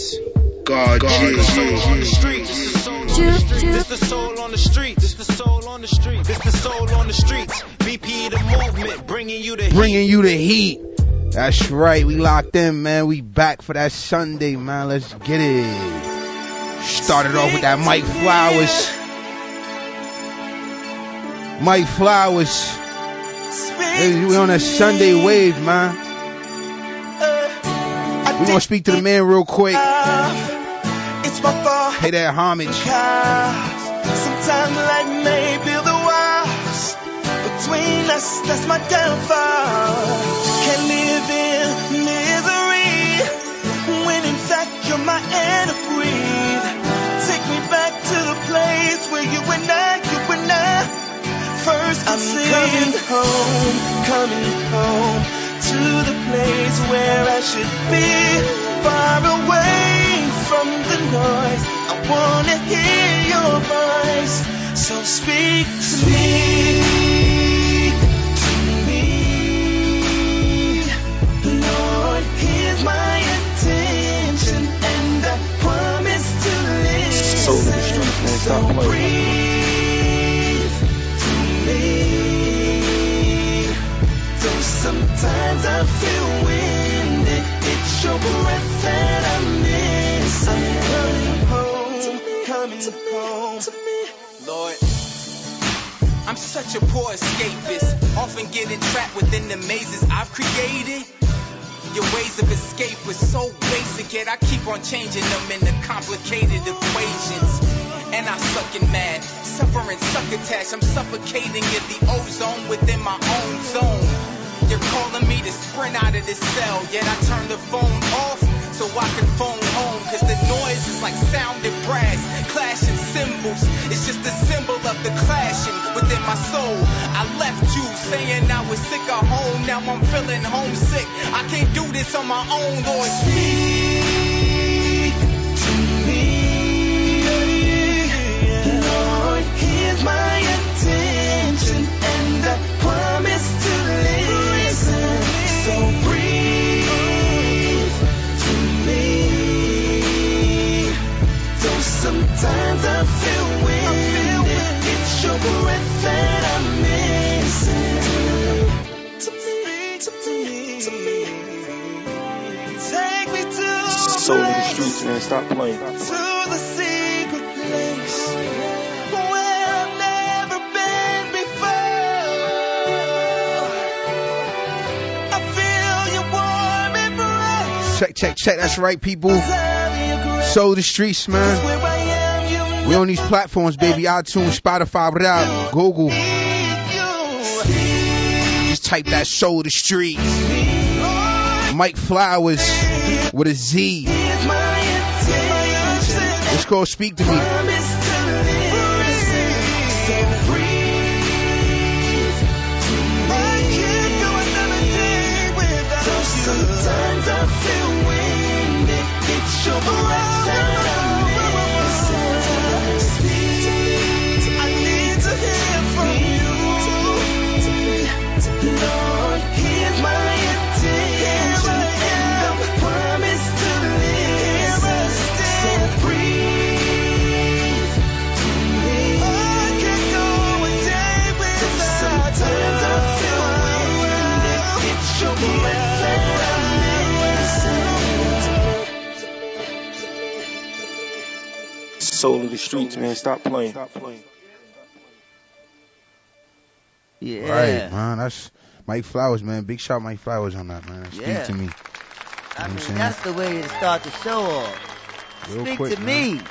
streets. God, God G, soul on the streets. This the soul on the streets. This the soul on the streets. This the soul on the streets. BP the movement, bringing you the heat. Bringing you the heat. That's right. We locked in, man. We back for that Sunday, man. Let's get it. Started off with that Mike Flowerz. Mike Flowerz. We on a Sunday wave, man. We're gonna speak to the man real quick. Uh, it's my fault. Pay that homage. Sometimes life may build the walls between us. That's my downfall. Can't live in misery when in fact you're my air to breathe. Take me back to the place where you and I, you and I first I'm coming home, coming home to the place where I should be, far away from the noise. I wanna hear your voice, so speak to me. To me, Lord, here's my attention, and I promise to listen. So breathe sometimes I feel winded, it's your breath that I miss. I'm coming home, coming home. To me. Lord. I'm such a poor escapist, often getting trapped within the mazes I've created. Your ways of escape were so basic, yet I keep on changing them into complicated equations. And I suck in mad, suffering succotash. I'm suffocating in the ozone within my own zone. You're calling me to sprint out of this cell, yet I turn the phone off so I can phone home. Cause the noise is like sounding brass, clashing cymbals. It's just a symbol of the clashing within my soul. I left you saying I was sick of home, now I'm feeling homesick. I can't do this on my own, Lord. Speak sometimes I feel winded, it's your breath that I'm missing. To me, to me, to me. Take me to Soul of the streets, man. Stop playing. To the secret place. Check, check, check. That's right, people. Soul the streets, man. We on these platforms, baby. iTunes, Spotify, rap, Google. Just type that soul the streets. Mike Flowerz with a Z. It's called Speak to Me. Soul of the streets, man. Stop playing. Stop playing. Yeah. Right, man. That's Mike Flowerz, man. Big shout Mike Flowerz on that, man. Speak yeah. to me. I You know mean, saying? that's the way to start the show off. Real Speak quick, to man. me.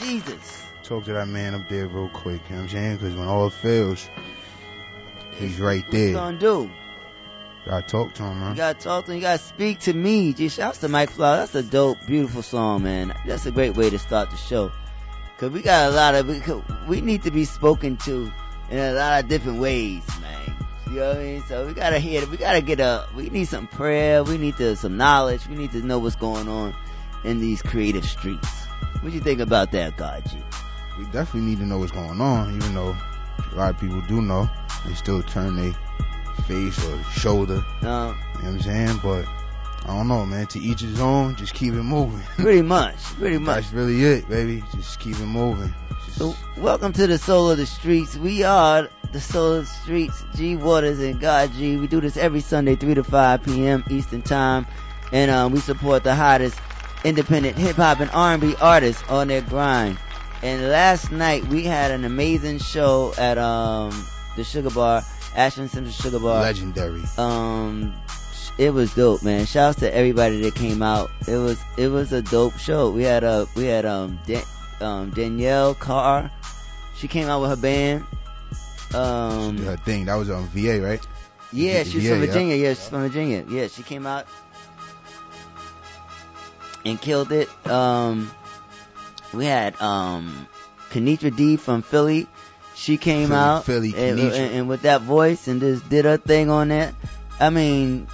Jesus. Talk to that man up there real quick. You know what I'm saying? Because when all fails, he's right What you there. gonna do? Gotta talk to him, man. You gotta talk to him. You gotta speak to me. Just shouts to Mike Flower. That's a dope, beautiful song, man. That's a great way to start the show. Cause we got a lot of, we, we need to be spoken to in a lot of different ways, man. You know what I mean? So we gotta hear, we gotta get a, we need some prayer. We need to, some knowledge. We need to know what's going on in these creative streets. What you think about that, God G? We definitely need to know what's going on, even though a lot of people do know. They still turn their face or shoulder. Um, You know what I'm saying? But I don't know, man. To each his own. Just keep it moving. pretty much, pretty much. That's really it, baby. Just keep it moving. Just, So, welcome to the Soul of the Streets. We are the Soul of the Streets, G Waters and God G. We do this every Sunday, 3 to 5 p.m. Eastern Time. And um, we support the hottest independent hip hop and R&B artists on their grind. And last night we had an amazing show at um, the Sugar Bar, Ashland Central Sugar Bar. legendary. Um, it was dope, man. Shouts to everybody that came out. It was it was a dope show. We had a we had um, Dan, um Danielle Carr. She came out with her band. Um, Her thing. That was on VA, right? yeah, she's Yeah, from yeah. Virginia. Yeah, she's from Virginia. Yeah, she came out and killed it. Um, we had um, Kenitra D from Philly. She came Philly, out Philly, and, and, and with that voice and just did her thing on that. I mean,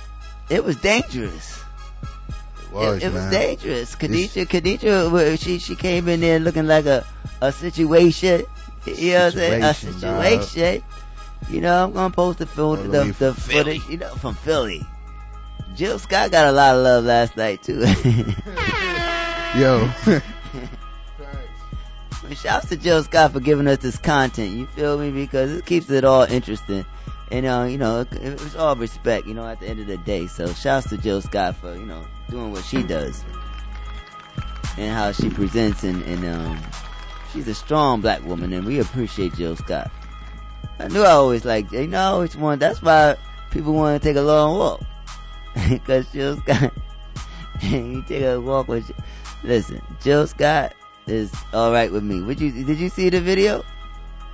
it was dangerous. It was, it, it was man. dangerous. Khadija, Khadija, she she came in there looking like a a situation. You know what I'm saying? A Situation, dog. You know, I'm gonna post the film, the the, Philly. footage. You know, from Philly. Jill Scott got a lot of love last night too. Yo. Shouts to Jill Scott for giving us this content. You feel me? Because it keeps it all interesting. And uh, you know, it, it's all respect. You know, at the end of the day. So shouts to Jill Scott for you know doing what she does and how she presents and, and um, she's a strong black woman and we appreciate Jill Scott. I knew I always liked, you know, I always want, that's why people want to take a long walk. Cause Jill Scott, you take a walk with, listen, Jill Scott is alright with me. Would you, did you see the video?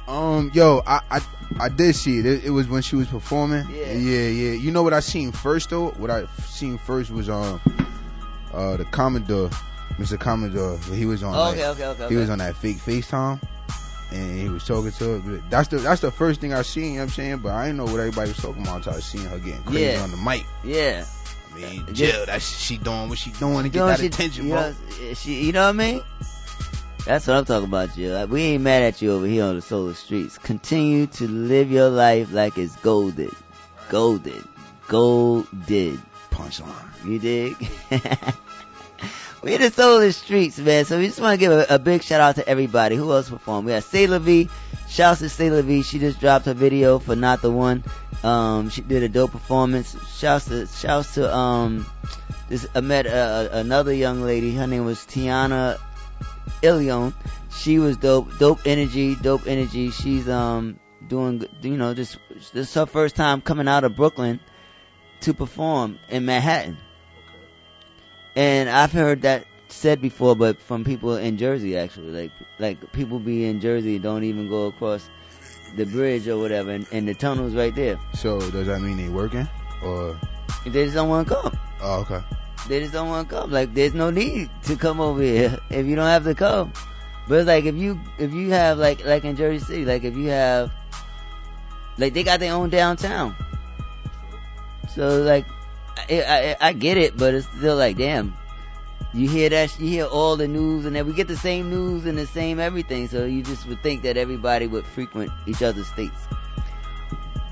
Um, yo, I, I I did see it. it. It was when she was performing. Yeah. yeah, yeah. You know what I seen first though? What I seen first was um, uh, the Commodore, Mr. Commodore. He was on, Oh, like, okay, okay, okay. he was on that fake FaceTime, and he was talking to her. That's the that's the first thing I seen. You know what I'm saying, but I didn't know what everybody was talking about until I seen her getting crazy Yeah. on the mic. Yeah. I mean, Yeah. Jill, that's she doing what she doing to get that she- attention, you bro. know, she, you know what I mean? That's what I'm talking about, Jill. We ain't mad at you over here on the solar streets. Continue to live your life like it's golden. Golden. Golden. Punchline. You dig? we in the solar streets, man. So we just want to give a, a big shout out to everybody. Who else performed? We had Sailor V. Shouts to Sailor V. She just dropped her video for Not the One. Um, she did a dope performance. Shouts to, shouts to, um, this, I met uh, another young lady. Her name was Tiana Ilion. She was dope. Dope energy. Dope energy. She's, um, doing, good- you know, just, this is her first time coming out of Brooklyn to perform in Manhattan. And I've heard that said before, but from people in Jersey actually, like like people be in Jersey don't even go across the bridge or whatever, and, and the tunnel's right there. So does that mean they working or? They just don't want to come. Oh, okay. They just don't want to come. Like there's no need to come over here if you don't have to come. But it's like if you if you have like like in Jersey City, like if you have like they got their own downtown. So like I, I I get it, but it's still like damn. You hear that? You hear all the news, and then we get the same news and the same everything. So you just would think that everybody would frequent each other's states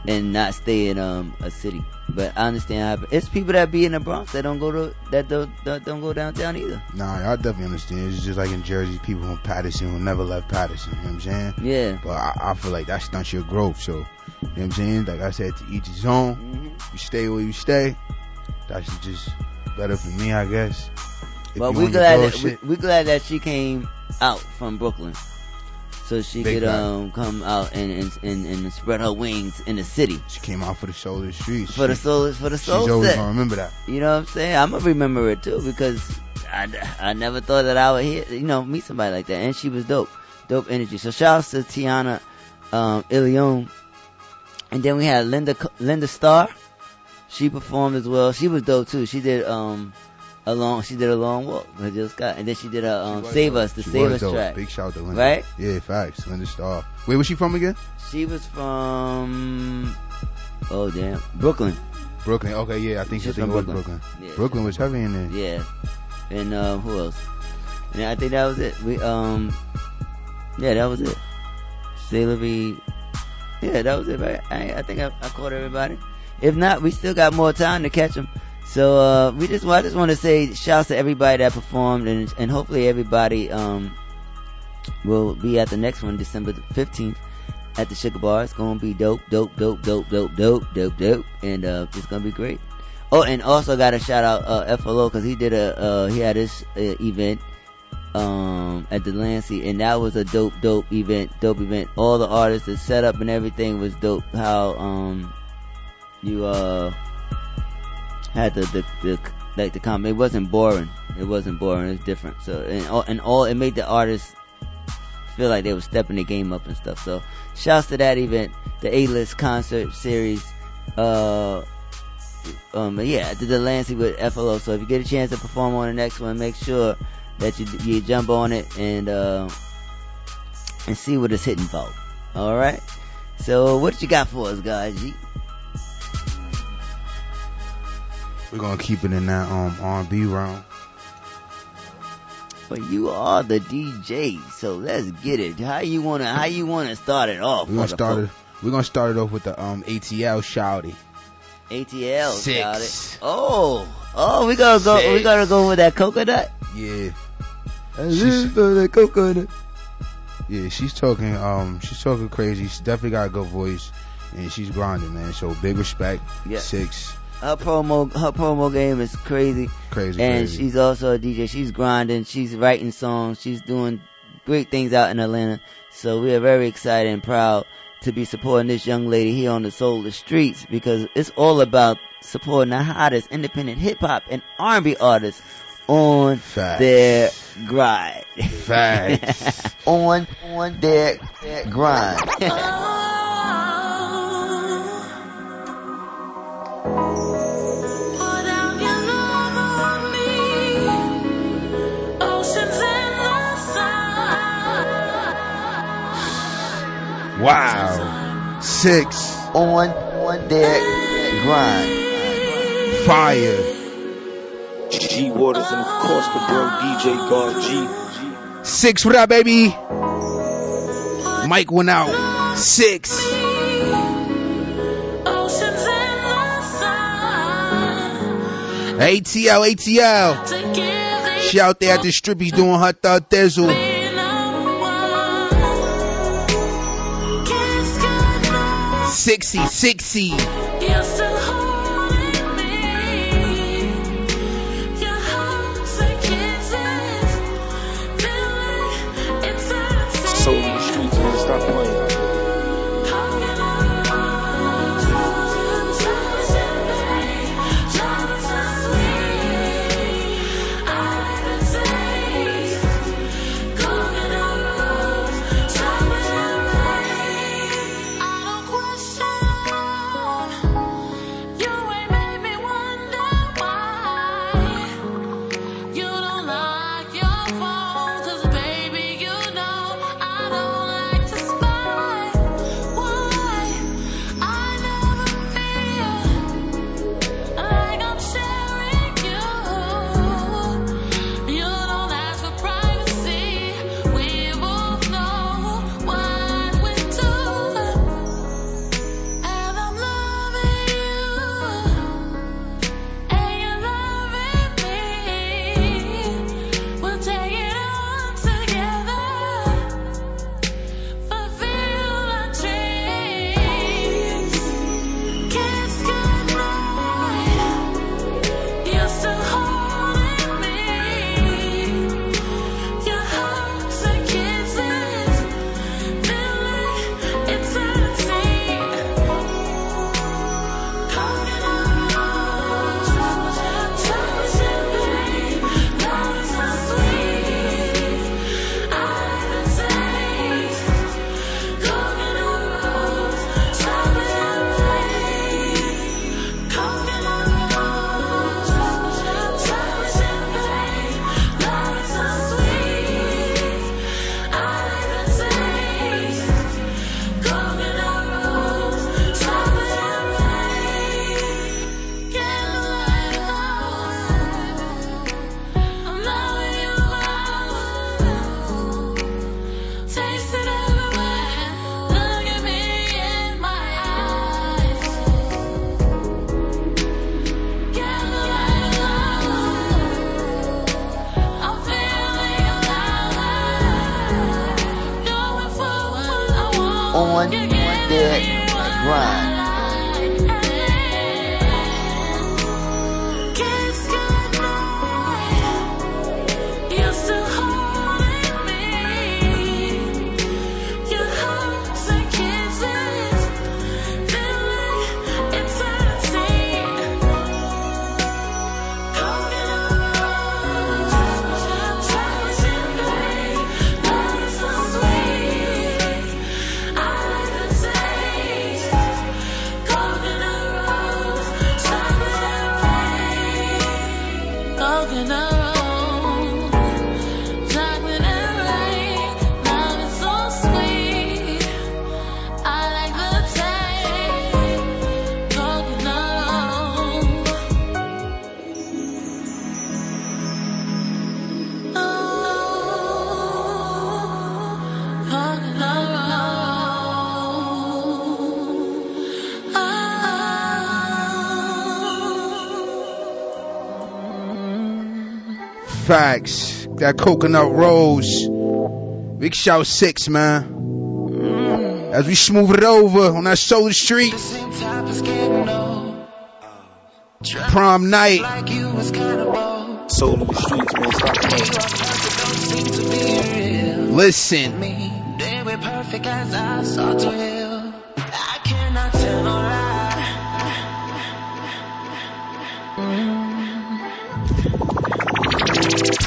and not stay in um a city. But I understand how it's people that be in the Bronx that don't go to that don't don't, don't go downtown either. Nah, I definitely understand. It's just like in Jersey, people from Paterson who never left Paterson. You know what I'm saying? Yeah. But I, I feel like that stunts your growth. So, you know what I'm saying? Like I said, to each his own. hmm You stay where you stay. That's just better for me, I guess. If But we glad that, we, we glad that she came out from Brooklyn. So she Big could um come out and, and and and spread her wings in the city She came out for the soul of the streets. for the soul for the soul. She's always set. gonna remember that. You know what I'm saying? I'm gonna remember it too because I, I never thought that I would hear you know meet somebody like that, and she was dope, dope energy. So shout out to Tiana um, Ilion, and then we had Linda Linda Starr. She performed as well. She was dope too. She did um a long she did a long walk. I just got and then she did a um She Save dope. Us the She Save Us dope. track. Big shout out to Linda. Right? Yeah, facts. Linda Starr. Where was she from again? She was from oh damn Brooklyn. Brooklyn. Okay, yeah, I think She's think from was Brooklyn. Brooklyn. Yeah. Brooklyn was heavy in there. Yeah. And um, who else? And I think that was it. We um, yeah, that was it. Sailor V. Yeah, that was it. Right? I, I think I, I caught everybody. If not, we still got more time to catch them. So uh, we just I just want to say shouts to everybody that performed, and and hopefully everybody um will be at the next one, December fifteenth. At the Sugar Bar, it's gonna be dope, dope, dope, dope, dope, dope, dope, dope, and uh, it's gonna be great. Oh, and also got to shout out uh, FLO because he did a uh, he had this uh, event um at the Delancey, and that was a dope, dope event, dope event. All the artists, the setup and everything was dope. How um you uh had the the, the like the comment. It wasn't boring. It wasn't boring. It was different. So and all, and all it made the artists feel like they were stepping the game up and stuff. So shouts to that event, the A List concert series. Uh um, yeah, the Delancey with FLO. So if you get a chance to perform on the next one, make sure that you you jump on it and uh, and see what it's hitting for. All right. So what you got for us, guys? We're gonna keep it in that um R&B round. But you are the DJ, so let's get it. How you wanna how you wanna start it off? We're gonna start it. We're gonna start it off with the um ATL shouty. ATL. Six. Got it. Oh, oh, we gotta go. We Six. gotta go with that coconut. Yeah, She's for the coconut. yeah. She's talking um she's talking crazy. She definitely got a good voice, and she's grinding, man. So big respect. Yeah. Six. Her promo, her promo game is crazy. Crazy. and crazy. she's also a DJ. She's grinding. She's writing songs. She's doing great things out in Atlanta. So we are very excited and proud to be supporting this young lady here on the Soul of the Streets because it's all about supporting the hottest independent hip hop and R&B artists on Facts. their grind. Facts. on on their, their grind. wow. Six. on on their grind. Fire. G Waters and of course the bro DJ God G. Six. What up, baby? Mike went out. Six. ATL, ATL. She out there at the strip, he's doing her thug thizzle. sexy, sexy. Facts. That coconut rose. Big shout six, man. As we smooth it over on that solar street. Prom night. Soul in the streets, man. Stop playing. Listen.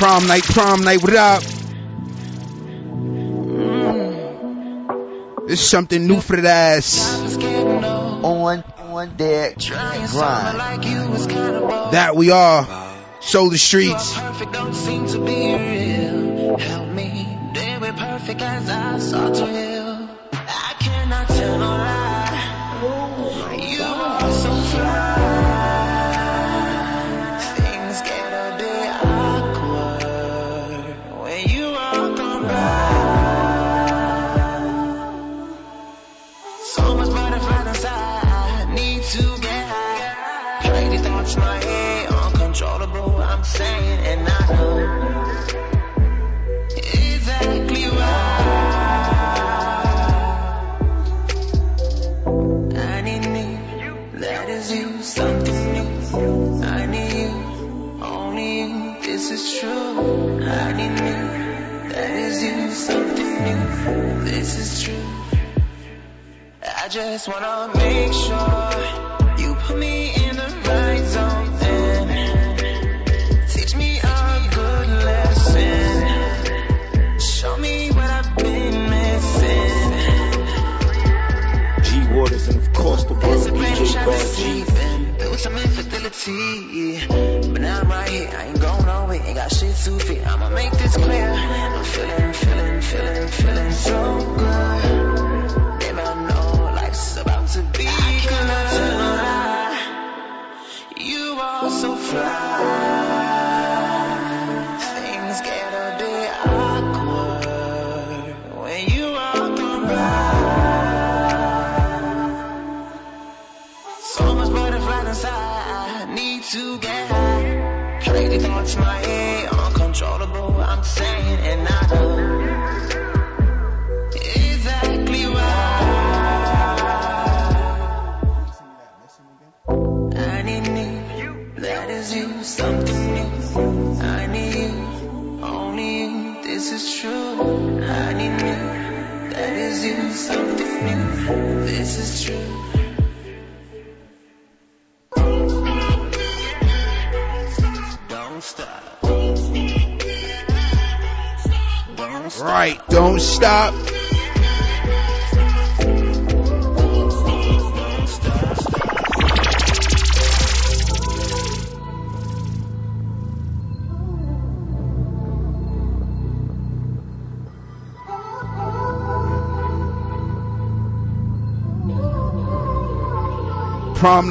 Prom night, prom night, what up? It's something new for the ass. On, on deck, grind. That we are. Show the streets. Perfect don't seem to be real. Help me. They were perfect as I saw to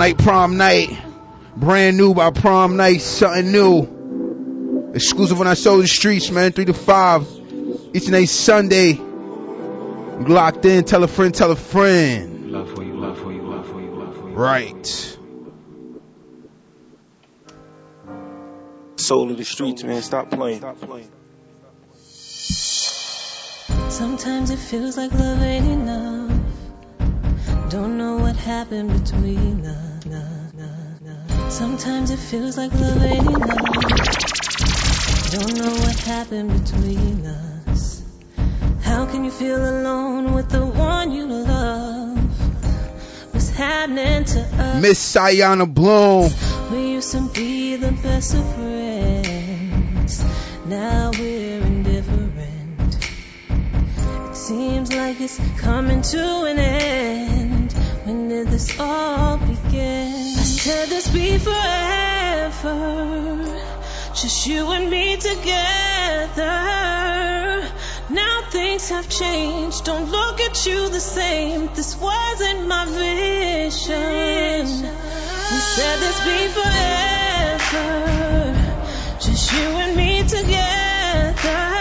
night, prom night. Brand new by prom night, something new. Exclusive on our Solar Streets, man, 3 to 5. Each and every Sunday. Locked in, tell a friend, tell a friend. Love for you, love for you, love for you, love for you. Right. Soul of the streets, man. Stop playing. Stop playing. Sometimes it feels like love ain't enough. Don't know what happened between us. Sometimes it feels like love ain't enough. Don't know what happened between us. How can you feel alone with the one you love? What's happening to us? Miss Ayana Bloom. We used to be the best of friends. Now we're indifferent. It seems like it's coming to an end. When did this all begin? Said this be forever. Just you and me together. Now things have changed. Don't look at you the same. This wasn't my vision. We said this be forever. Just you and me together.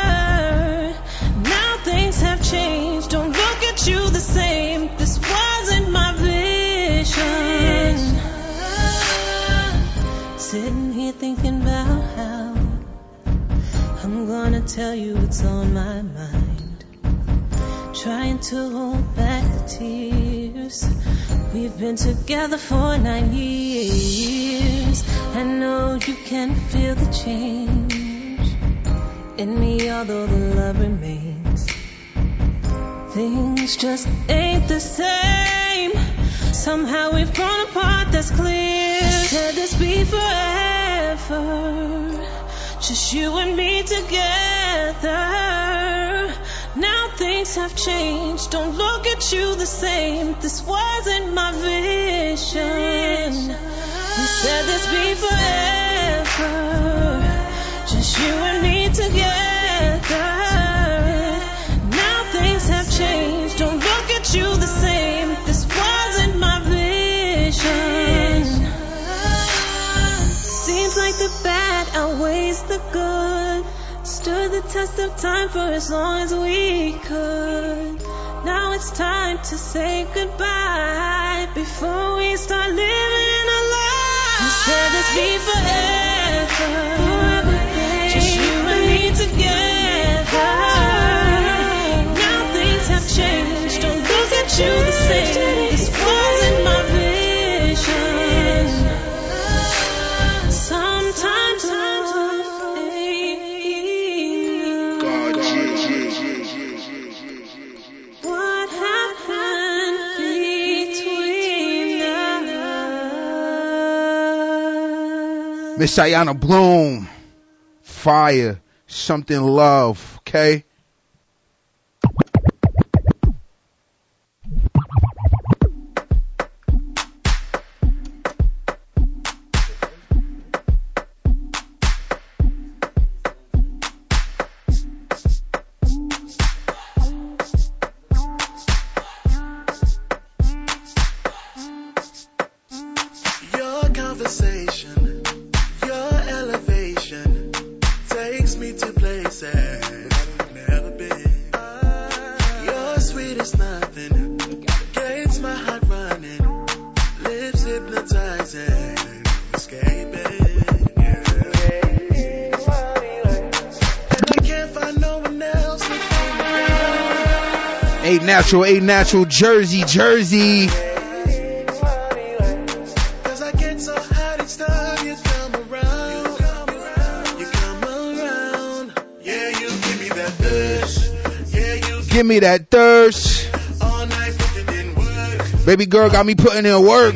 Here thinking about how I'm gonna tell you what's on my mind. Trying to hold back the tears. We've been together for nine years. I know you can feel the change in me, although the love remains. Things just ain't the same. Somehow we've grown apart, that's clear. Said this be forever. Just you and me together. Now things have changed. Don't look at you the same. This wasn't my vision. We said this be forever. Just you and me together. Test of time for as long as we could. Now it's time to say goodbye before we start living our lives. Said this be forever. Just you and me together. Now things have changed. Don't look at you the same. This wasn't my vision. Sometimes Miss Ayana Bloom. Fire. Something love. Okay? Natural, a natural Jersey, Jersey. Cause I get so hot each time you come around. You come around. Yeah, you give me that push. Yeah, you Give me that thirst. all night putting in work. Baby girl got me putting in work.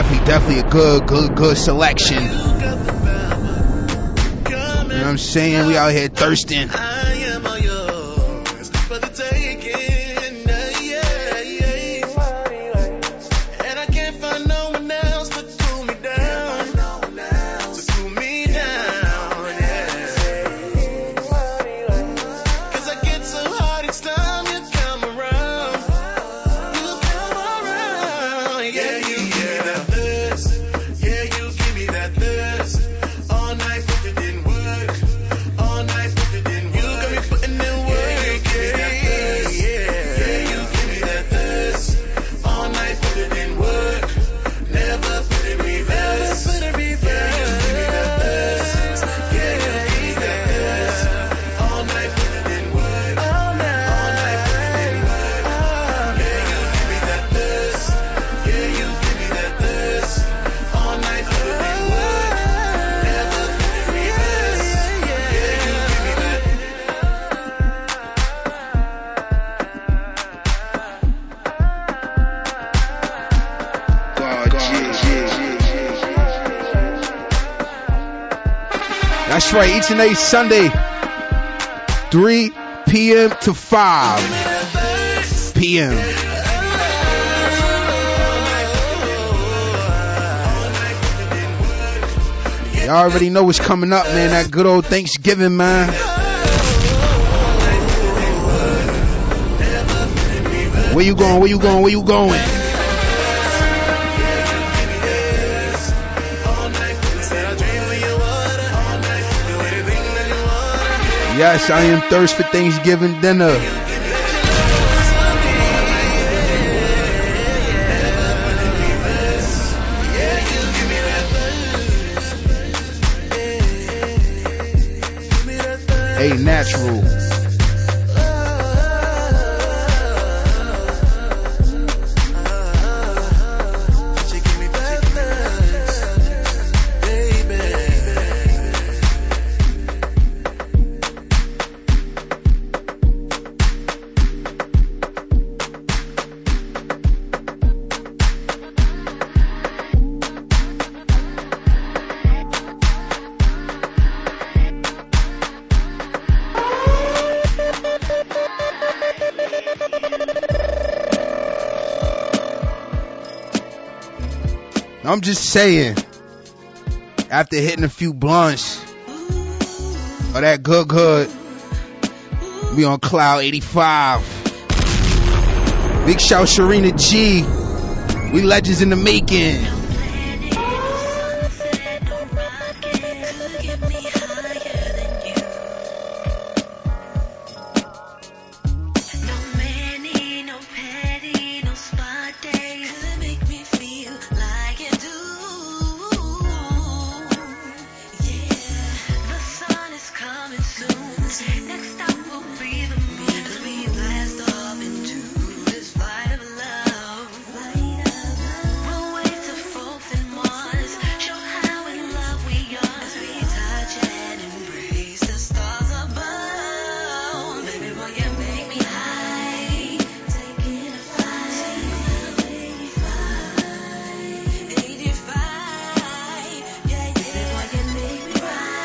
Definitely, definitely a good, good, good selection. You know what I'm saying? We out here thirsting. Every Sunday, 3 p.m. to 5 p.m. Y'all already know what's coming up, man. That good old Thanksgiving, man. Where you going? Where you going? Where you going? Yes, I am thirst for Thanksgiving dinner. A natural. I'm just saying, after hitting a few blunts or that good good, we on cloud 85. Big shout Sharina G. We legends in the making.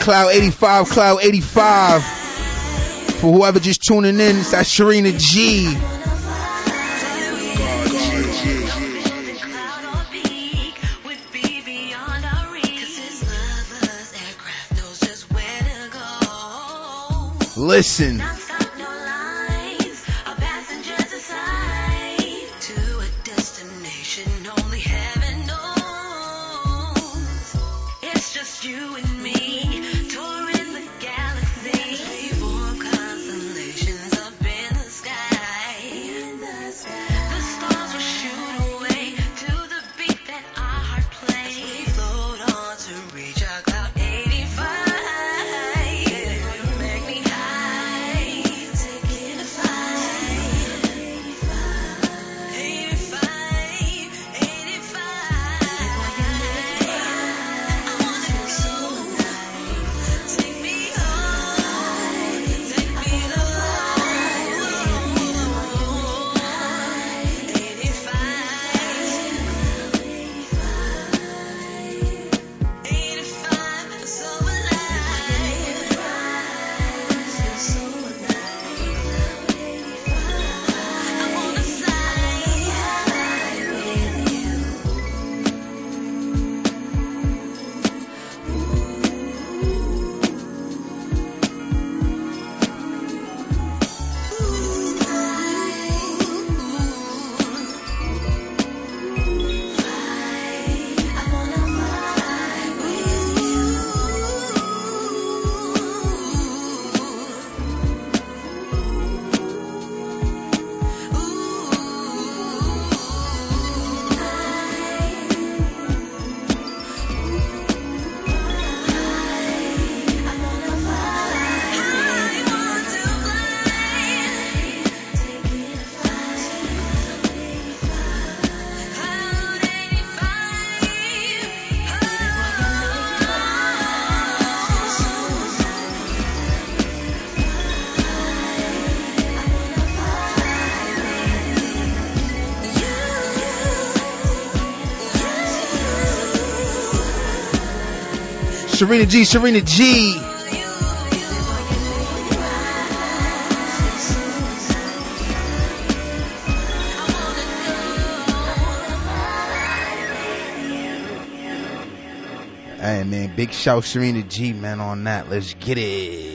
Cloud 85, Cloud 85. For whoever just tuning in, it's that Sharina G. Listen. Serena G, Serena G. Hey man, big shout Serena G man on that. Let's get it.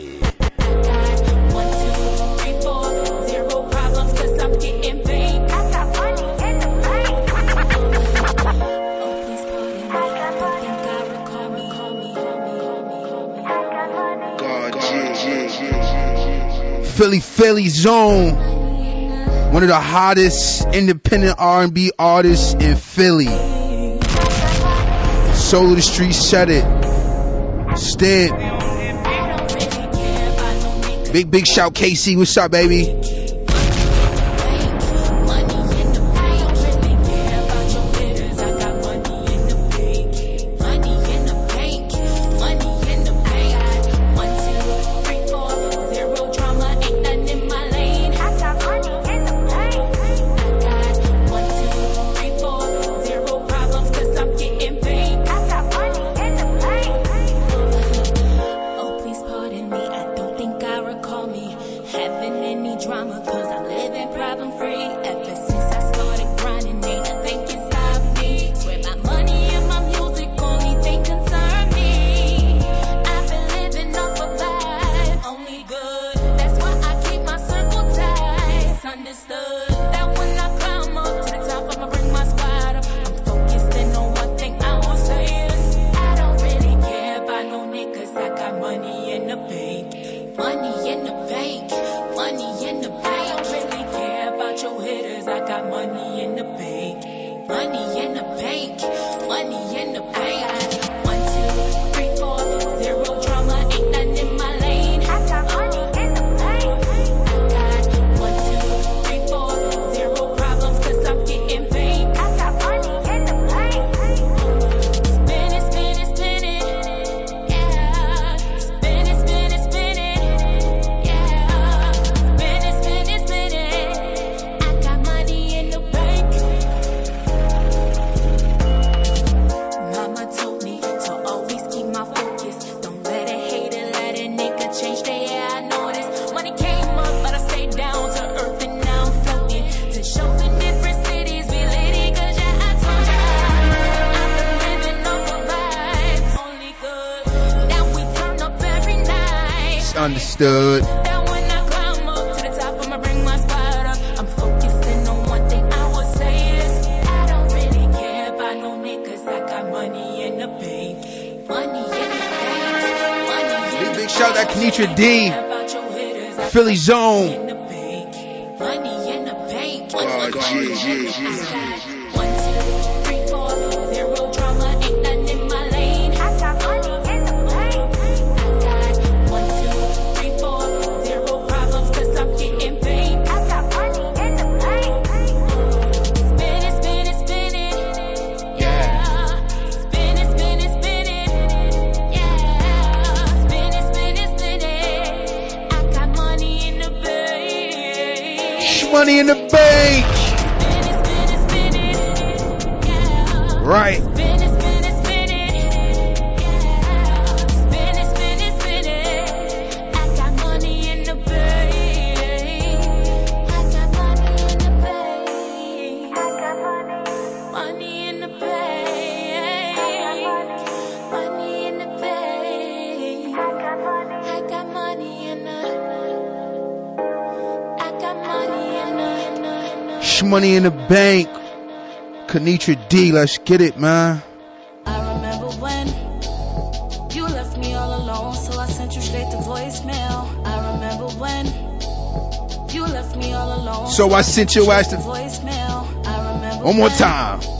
Philly Zone, one of the hottest independent R&B artists in Philly. Soul of the Street said it. Stead. Big big shout KC, what's up, baby? money in the bank. Kanitra D, let's get it, man. I remember when you left me all alone, so I sent you straight to voicemail. I remember when you left me all alone, so I sent to voicemail. One more time.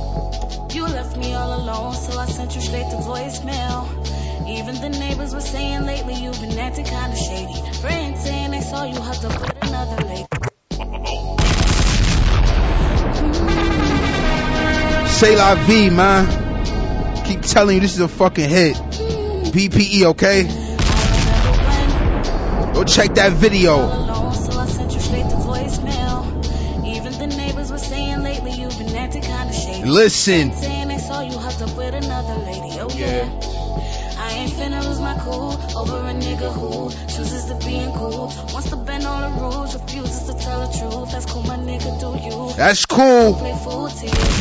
Say la vie, man. Keep telling you this is a fucking hit. BPE, okay? Go check that video. Listen. you have to put another lady oh Yeah. I ain't finna lose my cool over a nigga who chooses to be cool. Wants to bend all the rules, refuses to tell the truth. That's cool, my nigga. Do you? That's cool.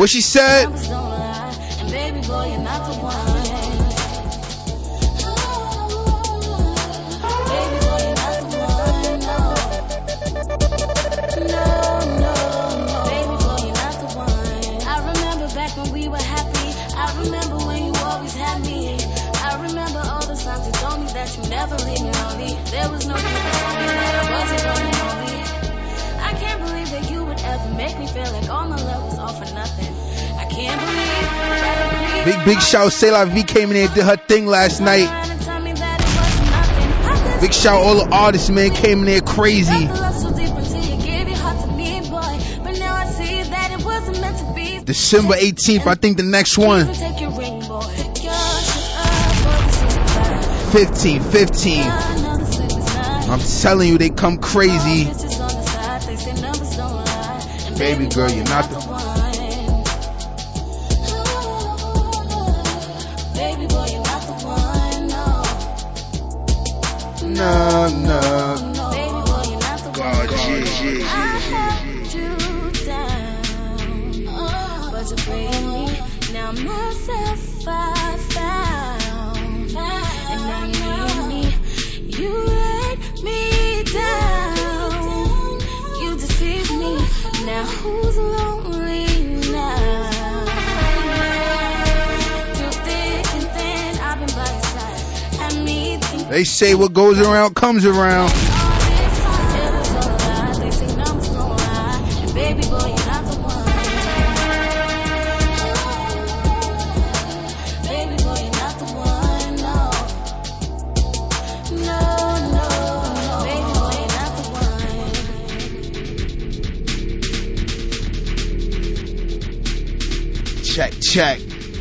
What she said? Big big shout. La V came in there and did her thing last night. Big shout all the artists, man, came in there crazy. December 18th, I think the next one. 15, 15. I'm telling you, they come crazy. Baby girl, you're not the. No. No, They say what goes around comes around. Baby boy, you're not the one. Baby boy, you're not the one. No. No, no, no. Baby boy, you're not the one. Check, check.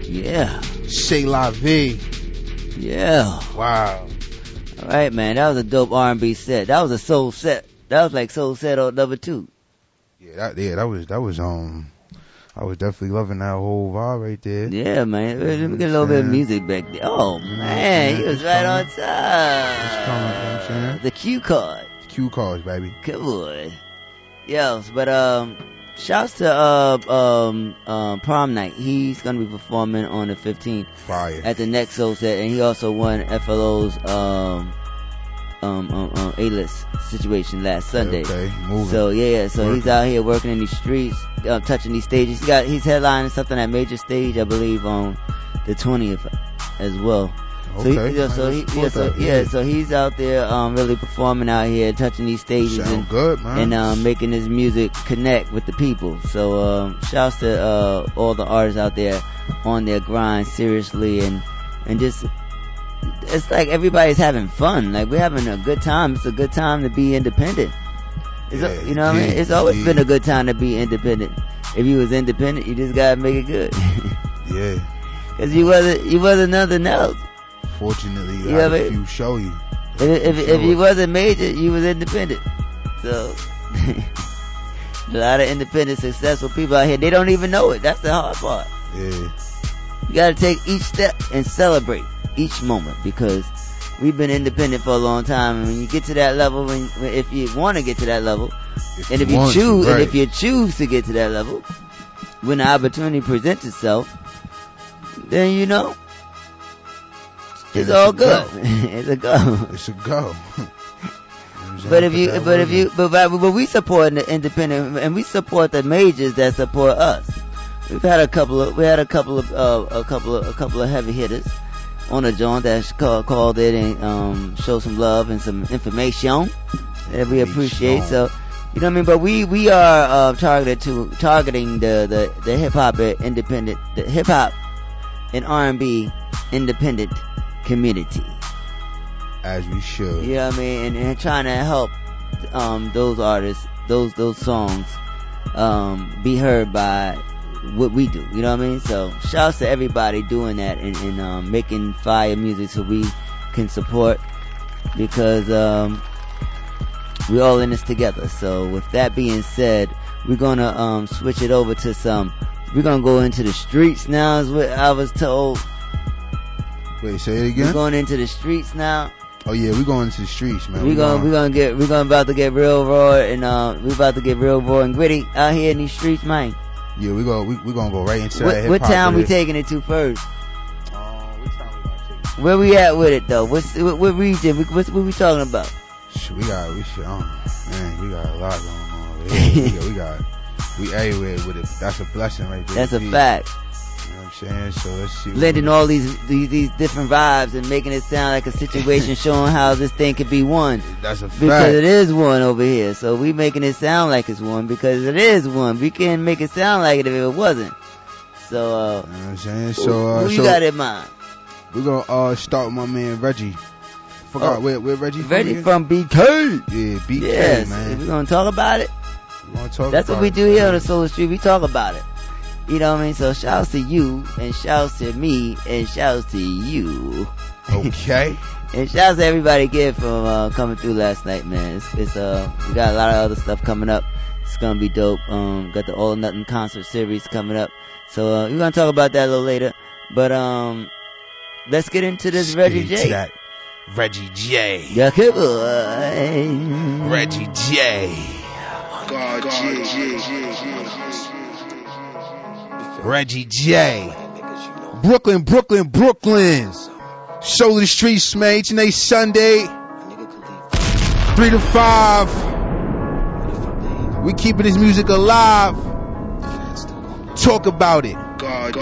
Yeah, Say La V. yeah. Wow. Right, man. That was a dope R&B set. That was a soul set. That was like soul set on number two. Yeah, that yeah, that was that was um I was definitely loving that whole vibe right there. Yeah, man. Let me get a little bit of music back there. Oh man, he was right on It's coming, you know what I'm time. saying? The cue card. Cue cards, baby. Good boy. Yo, but um, shouts to uh um um prom night. He's gonna be performing on the 15th Fire. at the next soul set, and he also won FLO's um um um, um A-list situation last Sunday. Okay, moving. So yeah, so he's out here working in these streets, uh, touching these stages. He got he's headlining something at major stage, I believe, on the 20th as well. So he, Okay. yeah, so he, yeah, so yeah, yeah. so he's out there um really performing out here, touching these stages Sound and good, and um making his music connect with the people. So um shouts to uh all the artists out there on their grind seriously and and just it's like everybody's having fun. Like we're having a good time. It's a good time to be independent. It's a- you know what I mean? It's always indeed. been a good time to be independent. If you was independent, you just gotta make it good. yeah. Cause you wasn't, you wasn't nothing else. Fortunately, you Yeah, had a few show you. If, if, Show if you wasn't major, you was independent. So, a lot of independent, successful people out here, they don't even know it. That's the hard part. Yeah. You gotta take each step and celebrate each moment because we've been independent for a long time. And when you get to that level, when, when if you want to get to that level, If and if you want to, choose, and if you choose to get to that level, when the opportunity presents itself, then you know it's it's all good. go. it's a go. It's a go. You But if you, but if you, but, but, but we support the independent, and we support the majors that support us. We've had a couple of, we had a couple of, uh, a couple of, a couple of heavy hitters on a joint that called, called it and um, showed some love and some information that we appreciate. So, you know what I mean. But we we are uh, targeted to targeting the the the hip hop independent, the hip hop and R and B independent community. as we should. You know what I mean? And, and trying to help um, those artists, those those songs, um, be heard by what we do. You know what I mean? So shouts to everybody doing that and, and um, making fire music so we can support because um, we all in this together. So with that being said, we're gonna um switch it over to some. We're gonna go into the streets now. Is what I was told. Wait, say it again. We're going into the streets now. Oh yeah, we're going to the streets, man. we gonna we gonna get we gonna about to get real raw and uh we about to get real raw and gritty out here in these streets, man. Yeah, we go. We we gonna go right into that What, hip what hop town we taking it to first? Uh, what town we gonna take? Where we at with it though? What's what, what region? What, what, what we talking about? Shit, we got we shit. Um, man, we got a lot going on. We, got, we got we everywhere with it. That's a blessing right there. That's a fact. You know what I'm saying? So let's see. Blending all these, these these different vibes and making it sound like a situation, showing how this thing could be one. That's a fact. Because it is one over here. So we making it sound like it's one because it is one. We can't make it sound like it if it wasn't. So uh, You know what I'm saying? So uh, who you so got in mind? we're gonna uh start with my man Reggie. Forgot Oh. where where Reggie from Ready again? from BK? Yeah, BK Yes, man. We're gonna talk about it. We gonna talk That's what we do here on the Solar Street. We talk about it. You know what I mean? So shouts to you and shouts to me and shouts to you. Okay. And shouts to everybody again from uh, coming through last night, man. It's, it's uh we got a lot of other stuff coming up. It's gonna be dope. Um, got the All or Nothing concert series coming up. So uh, we're gonna talk about that a little later. But um, let's get into this Let's Reggie get into J. that. Reggie J. Yeah, good boy. Reggie J. God, Reggie J. Brooklyn, Brooklyn, Brooklyn's. Show the streets, man. And every Sunday. Three to five. We keeping this music alive. Talk about it. God,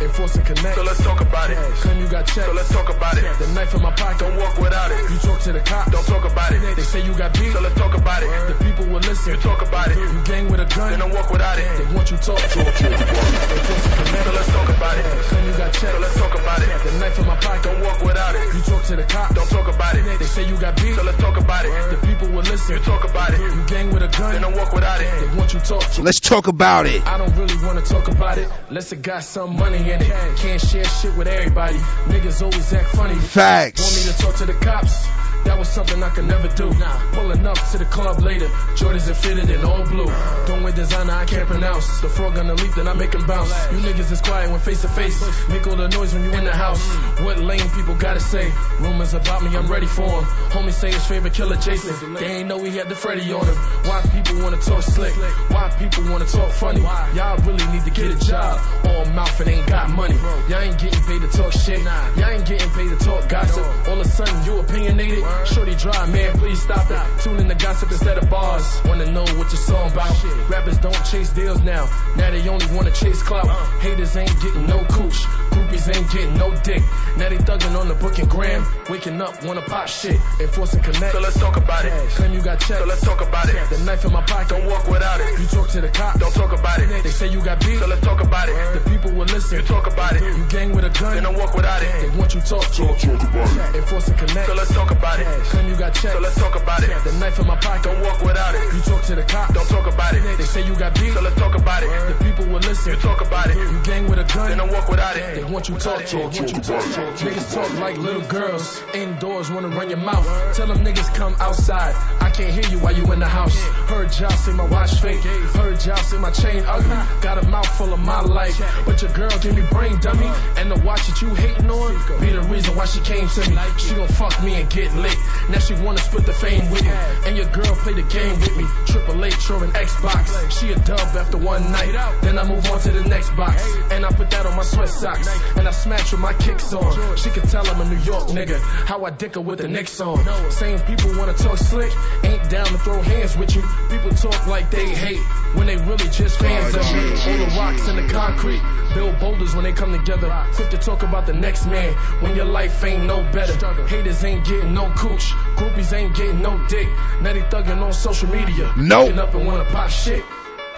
Enforcing connect. So let's talk about it. Claim you got checked. So let's talk about it. The knife in my pocket. Don't walk without it. You talk to the cops. Don't talk about it. They say you got beat. So let's talk about it. The people will listen. You talk about it. You gang with a gun. Then don't walk without it. They want you talk. Talk, talk, Enforcing connect. So let's talk about it. Claim you got checked. So let's talk about it. The knife in my pocket. Don't walk without it. You talk to the cops. Don't talk about it. They say you got beat. So let's talk about it. The people will listen. You talk about it. You gang with a gun. Then don't walk without it. They want you talk. Let's talk about it. I don't really wanna talk about it, unless it got some money in it. Can't share shit with everybody. Niggas always act funny. Want me Facts. to talk to the cops? That was something I could never do. Pulling up to the club later, Jordans are fitted in all blue. Don't wear designer I can't pronounce. The frog on the leap, then I make him bounce. You niggas is quiet when face to face. Make all the noise when you in the house. What lame people gotta say? Rumors about me, I'm ready for 'em. Homie say his favorite killer Jason. They ain't know he had the Freddy on him. Why people wanna talk slick? Why people wanna talk funny? Y'all really need to get a job. All mouth and ain't got money. Y'all ain't getting paid to talk shit. Y'all ain't getting paid to talk gossip. All of a sudden you opinionated. Shorty dry, man, please stop it. Tune in to gossip instead of bars. Wanna know what your song about? Rappers don't chase deals now. Now they only wanna chase clout. Haters ain't getting no cooch. Groupies ain't getting no dick. Now they thugging on the book and gram. Waking up, wanna pop shit. Enforcing connect. So let's talk about it. Claim you got checked. So let's talk about it. The knife in my pocket. Don't walk without it. You talk to the cops. Don't talk about it. They say you got beat. So let's talk about it. The people will listen. You talk about it. You gang with a gun. Then don't walk without it. They want you talk. Talk, talk about it. Enforcing connect. So let's talk about it. Claim you got checked. So let's talk about it. The knife in my pocket. Don't walk without it. You talk to the cops. Don't talk about it. They say you got beat. So let's talk about it. The people will listen. You talk about it. You gang with a gun. Then don't walk without it. They want you talk, to talk, talk, talk, talk. Niggas talk like little girls. Indoors wanna run your mouth. Tell them niggas come outside. I can't hear you while you in the house. Heard y'all say my watch fake. Heard y'all say my chain ugly. Uh-huh. Got a mouth full of my life. But your girl give me brain dummy. Uh-huh. And the watch that you hating on be the reason why she came to me. She gon' fuck me and get lit. Now she wanna split the fame with me. And your girl play the game with me. Triple H or an Xbox. She a dub after one night. Then I move on to the next box. And I put that on my sweat socks. And I smash with my kicks on. She can tell I'm a New York nigga. How I dick her with the Knicks on. Same people wanna talk slick. Ain't down to throw hands with you. People talk like they hate. When they really just fans of me. All the rocks and the concrete. Build boulders when they come together. Quick to talk about the next man. When your life ain't no better. Haters ain't getting no cooch. Groupies ain't getting no dick. Now they thugging on social media. Nope. Up and wanna pop shit.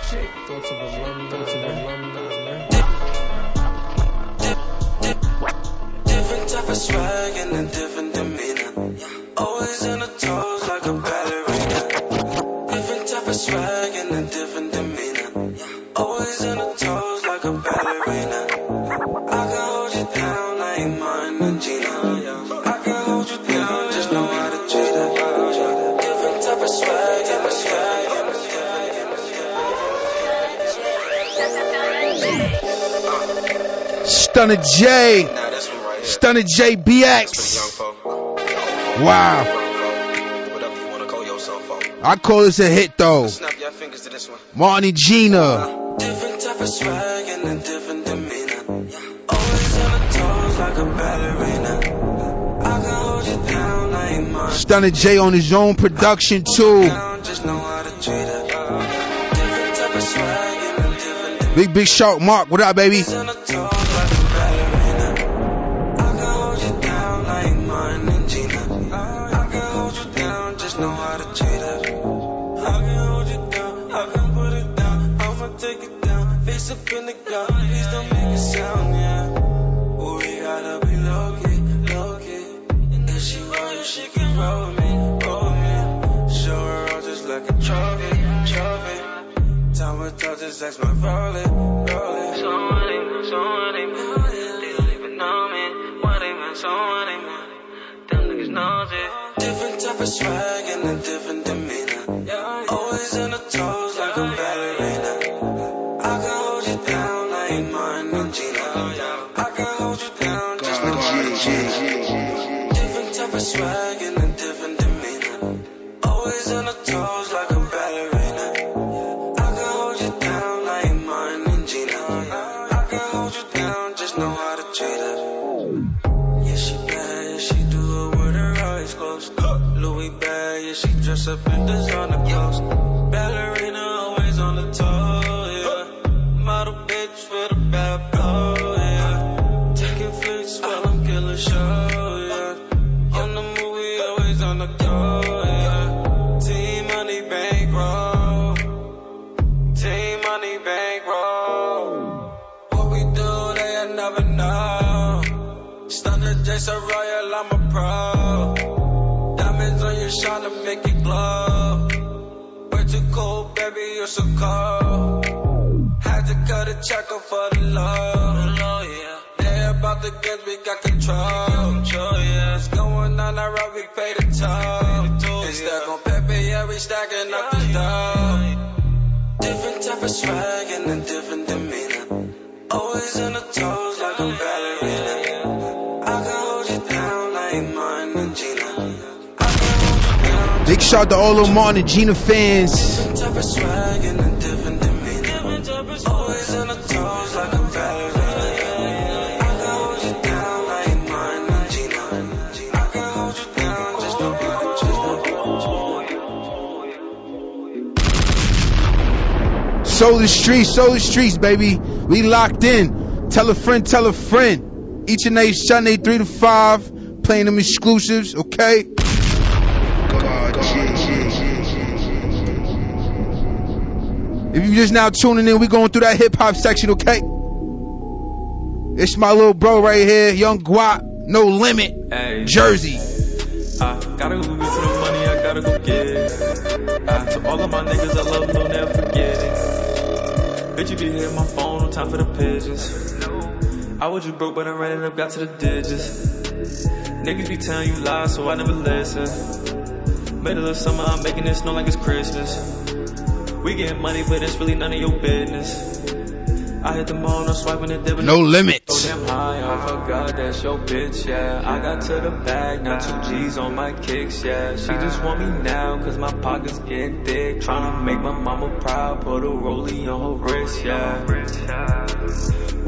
Shit. Thoughts of alumni, thoughts of alumni, man. Different type of swag and a different demeanor. Stunner J. Stunner J BX. Wow. I call this a hit though. And Gina. Different and. Always like a ballerina. Stunner J on his own production too. Big Big Shark Mark, what up, baby? How to treat Soul the streets, soul the streets, baby. We locked in. Tell a friend, tell a friend. Each and every Sunday, 3 to 5. Playing them exclusives, okay? If you just now tuning in, we going through that hip hop section, okay? It's my little bro right here, Young Guap, No Limit, Jersey. I gotta go get the money, I gotta go get it. Uh, to all of my niggas I love, don't never forget it. Bitch, you be hitting my phone, no time for the pigeons. I was just broke, but I ran it up, got to the digits. Niggas be telling you lies, so I never listen. Middle of summer, I'm making it snow like it's Christmas. We getting money, but it's really none of your business. I hit the mall, no swiping it, dipping. No limits. So damn high, I forgot that's your bitch, yeah. I got to the bag, now two G's on my kicks, yeah. She just want me now, cause my pockets get thick. Tryna make my mama proud, put a rollie on her wrist, yeah.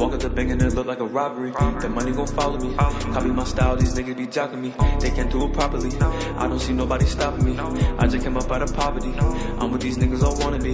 Walk at the bank and it look like a robbery. The money gon' follow me. Copy my style, these niggas be jocking me. They can't do it properly. I don't see nobody stopping me. I just came up out of poverty. I'm with these niggas all wanna be.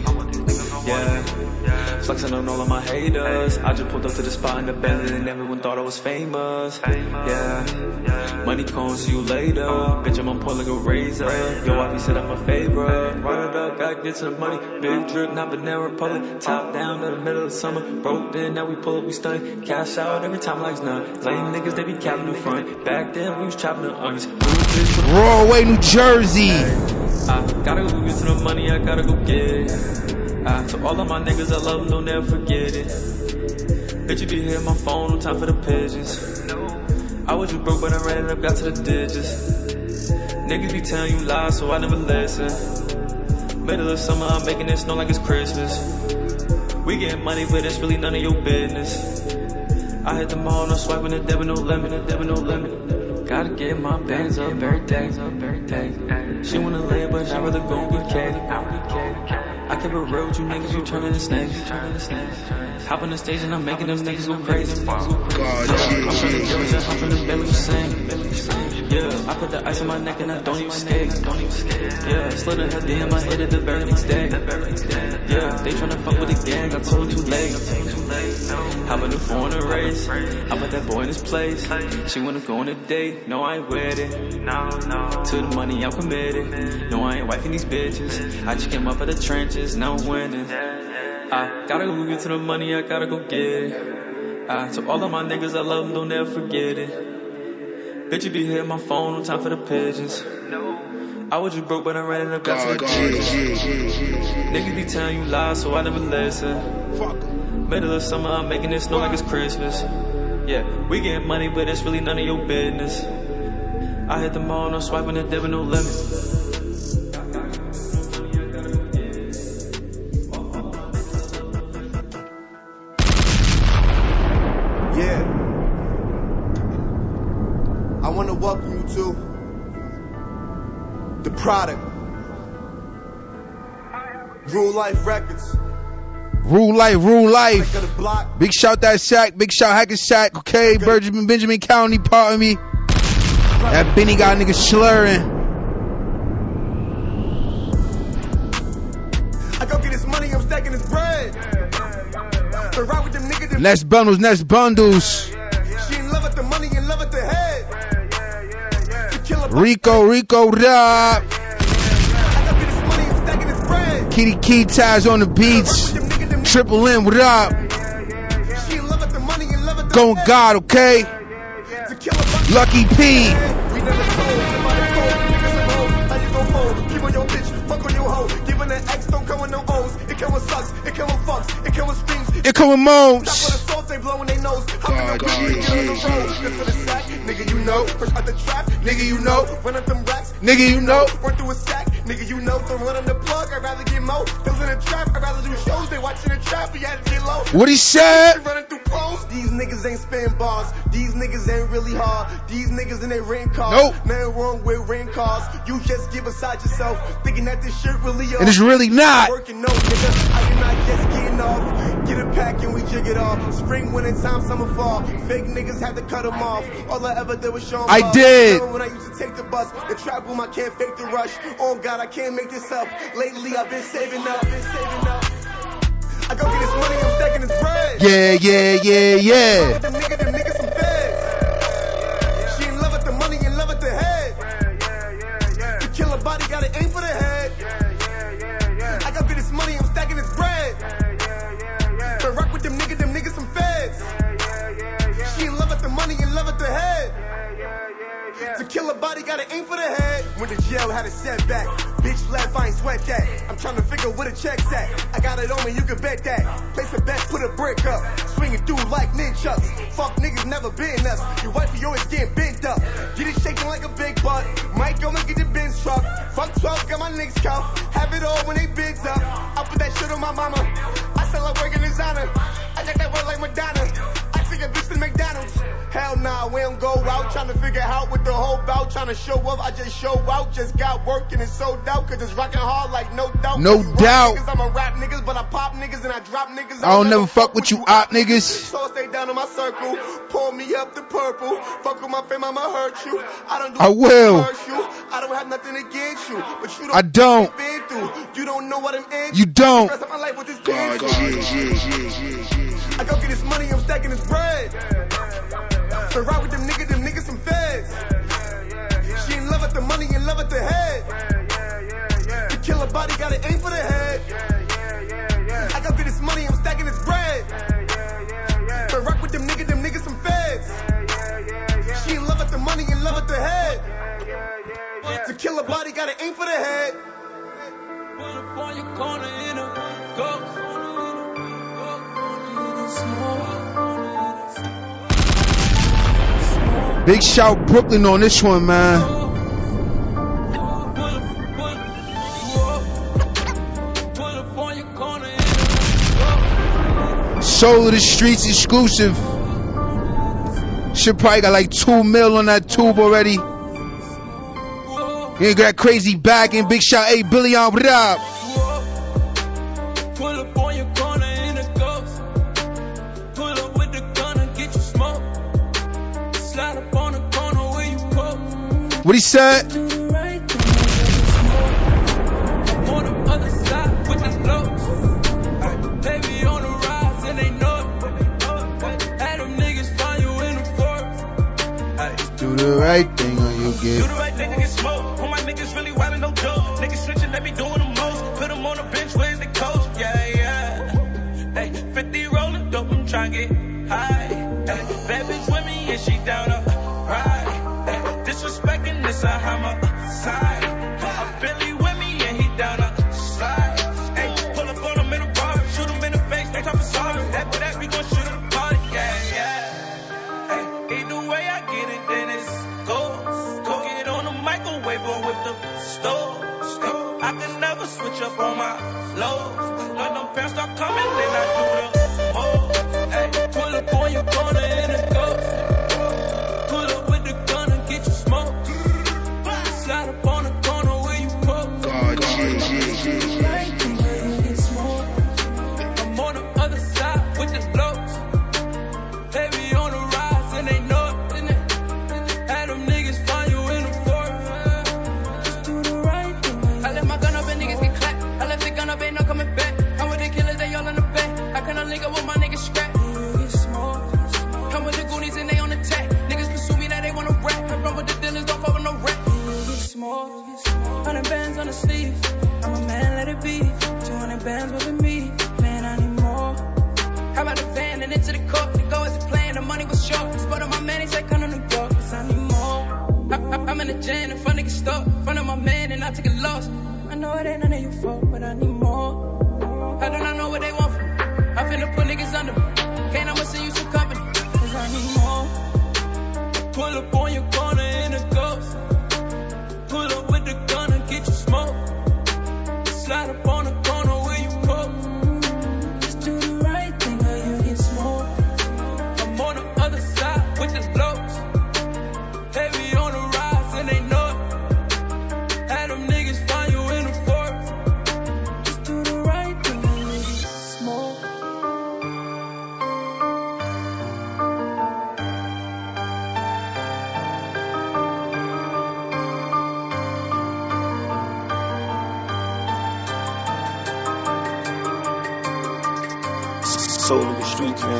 Yeah. Flexing on all of my haters. I just pulled up to the spot in the Bentley and everyone thought I was famous. Yeah. Money see you later. Bitch, I'm on point like a razor. Yo, I be set up my favorite. Run it up, gotta get the money. Big drip, not Banana Republic. Top down in the middle of summer. Broke then, now we pull up, we stun. Cash out every time like none. Lame niggas, they be capping the front. Back then, we was chopping the onions. Broadway, New Jersey. I gotta go get the money, I gotta go get it. Ah, I, to all of my niggas I love, them, don't never forget it. Bitch, you be hitting my phone, no time for the pigeons. I was just broke, but I ran it up, got to the digits. Niggas be telling you lies, so I never listen. Middle of summer, I'm making it snow like it's Christmas. We getting money, but it's really none of your business. I hit the mall, no swiping, the debit, no limit, the debit, no limit. Gotta get my bands up every day, up every day. She wanna live, but I'd rather go get cake. I kept it real with you niggas, you turning to snakes. Hop on the stage and I'm making them niggas go crazy. God, I'm trying to do it, hop in the you sing. Yeah, I put the ice on my neck and I don't even skate. Yeah, slid in her DM, I hit it the very next day. Yeah, they tryna fuck with the gang, I told too late. Hop in the to race. I put that boy in his place. She wanna go on a date, no I ain't with it. No, no. To the money I'm committed. No I ain't wifing these bitches. I just came up out the trenches, now I'm winning. I gotta go get to the money, I gotta go get it. I to all of my niggas, I love them, don't ever forget it. Bitch, you be hitting my phone, no time for the pigeons. I was just broke, but I ran it up got to the G's. Niggas be telling you lies, so I never listen. Middle of summer, I'm making it snow like it's Christmas. Yeah, we get money, but it's really none of your business. I hit the mall, no swiping, the debit, no limit. Yeah. I want to welcome you to the product. Rule Life Records. Rule life, rule life. Click of the block. Big shout that sack, big shout Hackensack, okay, Benjamin, Benjamin County, pardon me. That Benny got niggas slurring. I go get this money, I'm stacking this bread. So ride with them niggas Next bundles, next bundles. she in love with the money, in love with the head. To kill a Rico, Rico, Rob. I go get this money, I'm stacking this bread. Kitty Key ties on the beats. Triple M, what up? Head. God, okay? Lucky P. It come with Moans. nigga you know. Fresh out the nigga you know. Run up them racks, Nigga, you know. Run through a sack, nigga you know. Don't run on the plug, I'd rather get mo. Those in the trap, I'd rather do shows. They watching the trap, we had to get low. What he said? Running through pros. These niggas ain't spin bars. These niggas ain't really hard. These niggas in their ring cars. Nope. Nothing wrong with ring cars. You just get beside yourself, thinking that this shit really. And it's really not. Working no nigga. I am not just getting off. Get a pack and we jig it off. Spring, winter time, summer, fall. Fake niggas had to cut them off. All I ever did was show 'em I love. did. Remember when I used to take the bus, the trap room, I can't fake the rush. Oh God, I can't make this up. Lately I've been saving up, been saving up. I go get this money, I'm stacking this bread. Yeah, yeah, yeah, yeah. Them nigga, them niggas some feds. She in love with the money, in love with the head. To kill a body, gotta aim for the head. Kill a body, gotta aim for the head. Went to jail, had a setback. Bitch left, I ain't sweat that. I'm trying to figure where the check's at. I got it on me, you can bet that. Place a bet, put a brick up. Swinging through like ninjas. Fuck niggas never been us. Your wife, you always getting bent up. Get it shaking like a big butt. Might go and get the Benz truck. Fuck 12, got my niggas cuffed. Have it all when they bids up. I put that shit on my mama. I sell her work in designer. I got that work like Madonna. I take a bitch to McDonald's. Hell nah, we don't go out trying to figure out what the whole bout. Trying to show up, I just show out. Just got work and it's sold out. Cause it's rocking hard like no doubt. No Cause you rap doubt. Niggas, I'm a rap niggas, but I pop niggas and I drop niggas. I don't never fuck with you op niggas. So stay down in my circle. Pull me up the purple. Fuck with my fame, I'ma hurt you. I don't do I will. hurt you. I don't have nothing against you. But you don't I don't. You don't know what I'm in. You don't. Rest of my life with this God, I go get this money, I'm stacking this bread. So ride with them niggas, them niggas some feds. She in love with the money, in love with the head. To kill a body, gotta aim for the head. I go get this money, I'm stacking this bread. So rock with them niggas, them niggas some feds. She in love with the money, in love with the head. To kill a body, gotta aim for the head. on your corner in a ghost. Big shout Brooklyn on this one, man. Soul of the Streets exclusive. Should probably got like two mil on that tube already. You ain't got crazy back and big shout, hey Billy on what up? What he said? Do the right thing. On the other side with the lows. Ay, They be on the rise and they know it. Ay, Had them niggas find you in the forest. Ay, Do the right thing or you Do get. the right thing to get smoked. All my niggas really wildin' no joke. Niggas snitching, they be doing the most. Put them on the bench, where's the coach? Yeah, yeah. Hey, 50 rolling dope, I'm tryna get high.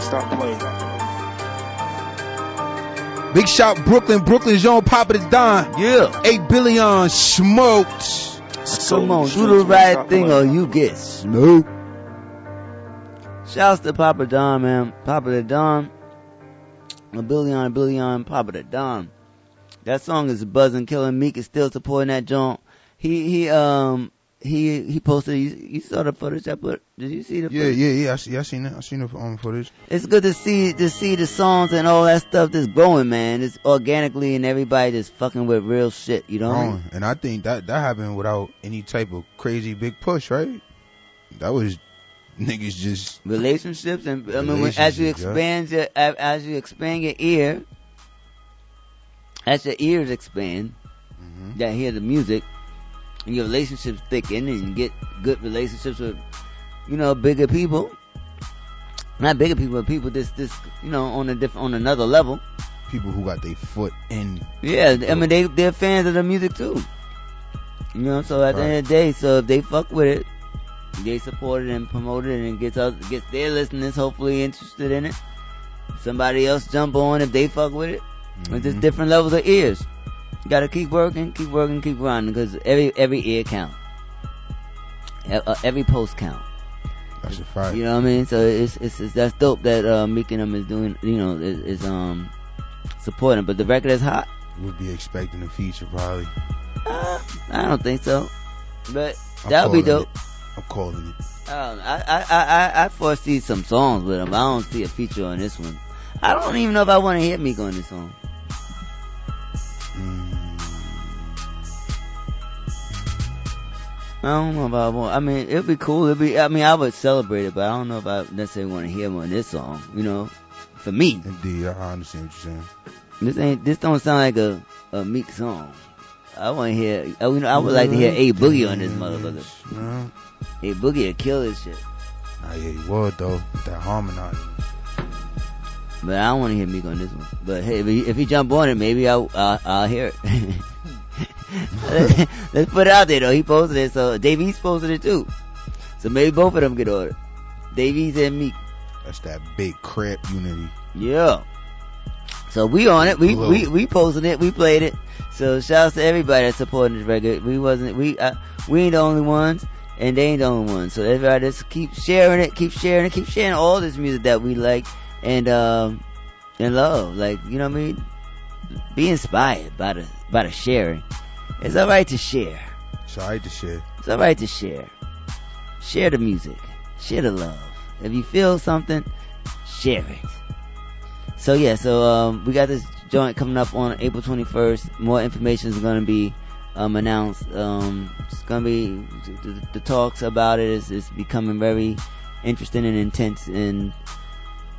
Stop playing. Big shot Brooklyn. Brooklyn's on Papa the Don. Yeah. 8 billion smoked. Soul Come on, do the right thing playing. or you get smoked. Shouts to Papa Don, man. Papa the Don. A billion, a billion, Papa the Don. That song is buzzing, killing Meek is still supporting that joint. He, he, um, he, he posted, you, you saw the footage I put, did you see the Yeah, footage? yeah, yeah. I see. I seen it. I seen the um, footage. It's good to see, to see the songs and all that stuff that's growing, man. It's organically and everybody just fucking with real shit, you know? Wrong. And I think that that happened without any type of crazy big push, right? That was niggas just relationships and I mean as you Relationships, yeah. expand your as- as you expand your ear as your ears expand Mm-hmm. that hear the music and your relationships thicken and you get good relationships with you know bigger people not bigger people but people this this you know on a different on another level people who got their foot in. yeah I mean they they're fans of the music too you know so at the end of the day so if they fuck with it they support it and promote it and gets us gets their listeners hopefully interested in it. Somebody else jump on if they fuck with it. It's just Mhm. different levels of ears. You gotta keep working, keep working, keep grinding because every every ear count. Uh, Every post count. That's a fact. You know what I mean? So it's it's, it's that's dope that uh, Meek and them is doing. You know, is, is um supporting. But the record is hot. Would be expecting a feature probably. Uh, I don't think so. But I'm that would be dope. it. I'm calling it. I, don't know. I, I, I, I- I foresee some songs with him. I don't see a feature on this one. I don't even know if I want to hear Meek on this song. I don't know if I want. I mean, it'd be cool. It'd be. I mean, I would celebrate it, but I don't know if I necessarily want to hear more of this song. You know, for me, Indeed, I understand what you're saying. this ain't. This don't sound like a a Meek song. I want to hear. I, you know, I would like to hear A Boogie on this motherfucker. No. A Boogie would kill this shit. Nah, yeah, you would though. That harmonizing. But I don't want to hear Meek on this one. But hey, if he, if he jump on it, maybe I'll I'll, I'll hear it. Let's put it out there though. He posted it, so Dave East posted it too. So maybe both of them get on it. Dave East and Meek. That's that big crap unity. Yeah. So we on it. We Hello. we we posted it. We played it. So shouts to everybody that's supporting this record. We wasn't we uh, we ain't the only ones, and they ain't the only ones. So everybody just keep sharing it, keep sharing it, keep sharing all this music that we like and um and love. Like you know what I mean. Be inspired by the by the sharing. It's all right to share. It's alright to share. It's all right to share. Share the music. Share the love. If you feel something, share it. So yeah, so um, we got this joint coming up on April 21st. More information is going to be um, announced. Um, it's going to be the, the talks about it is, is becoming very interesting and intense, and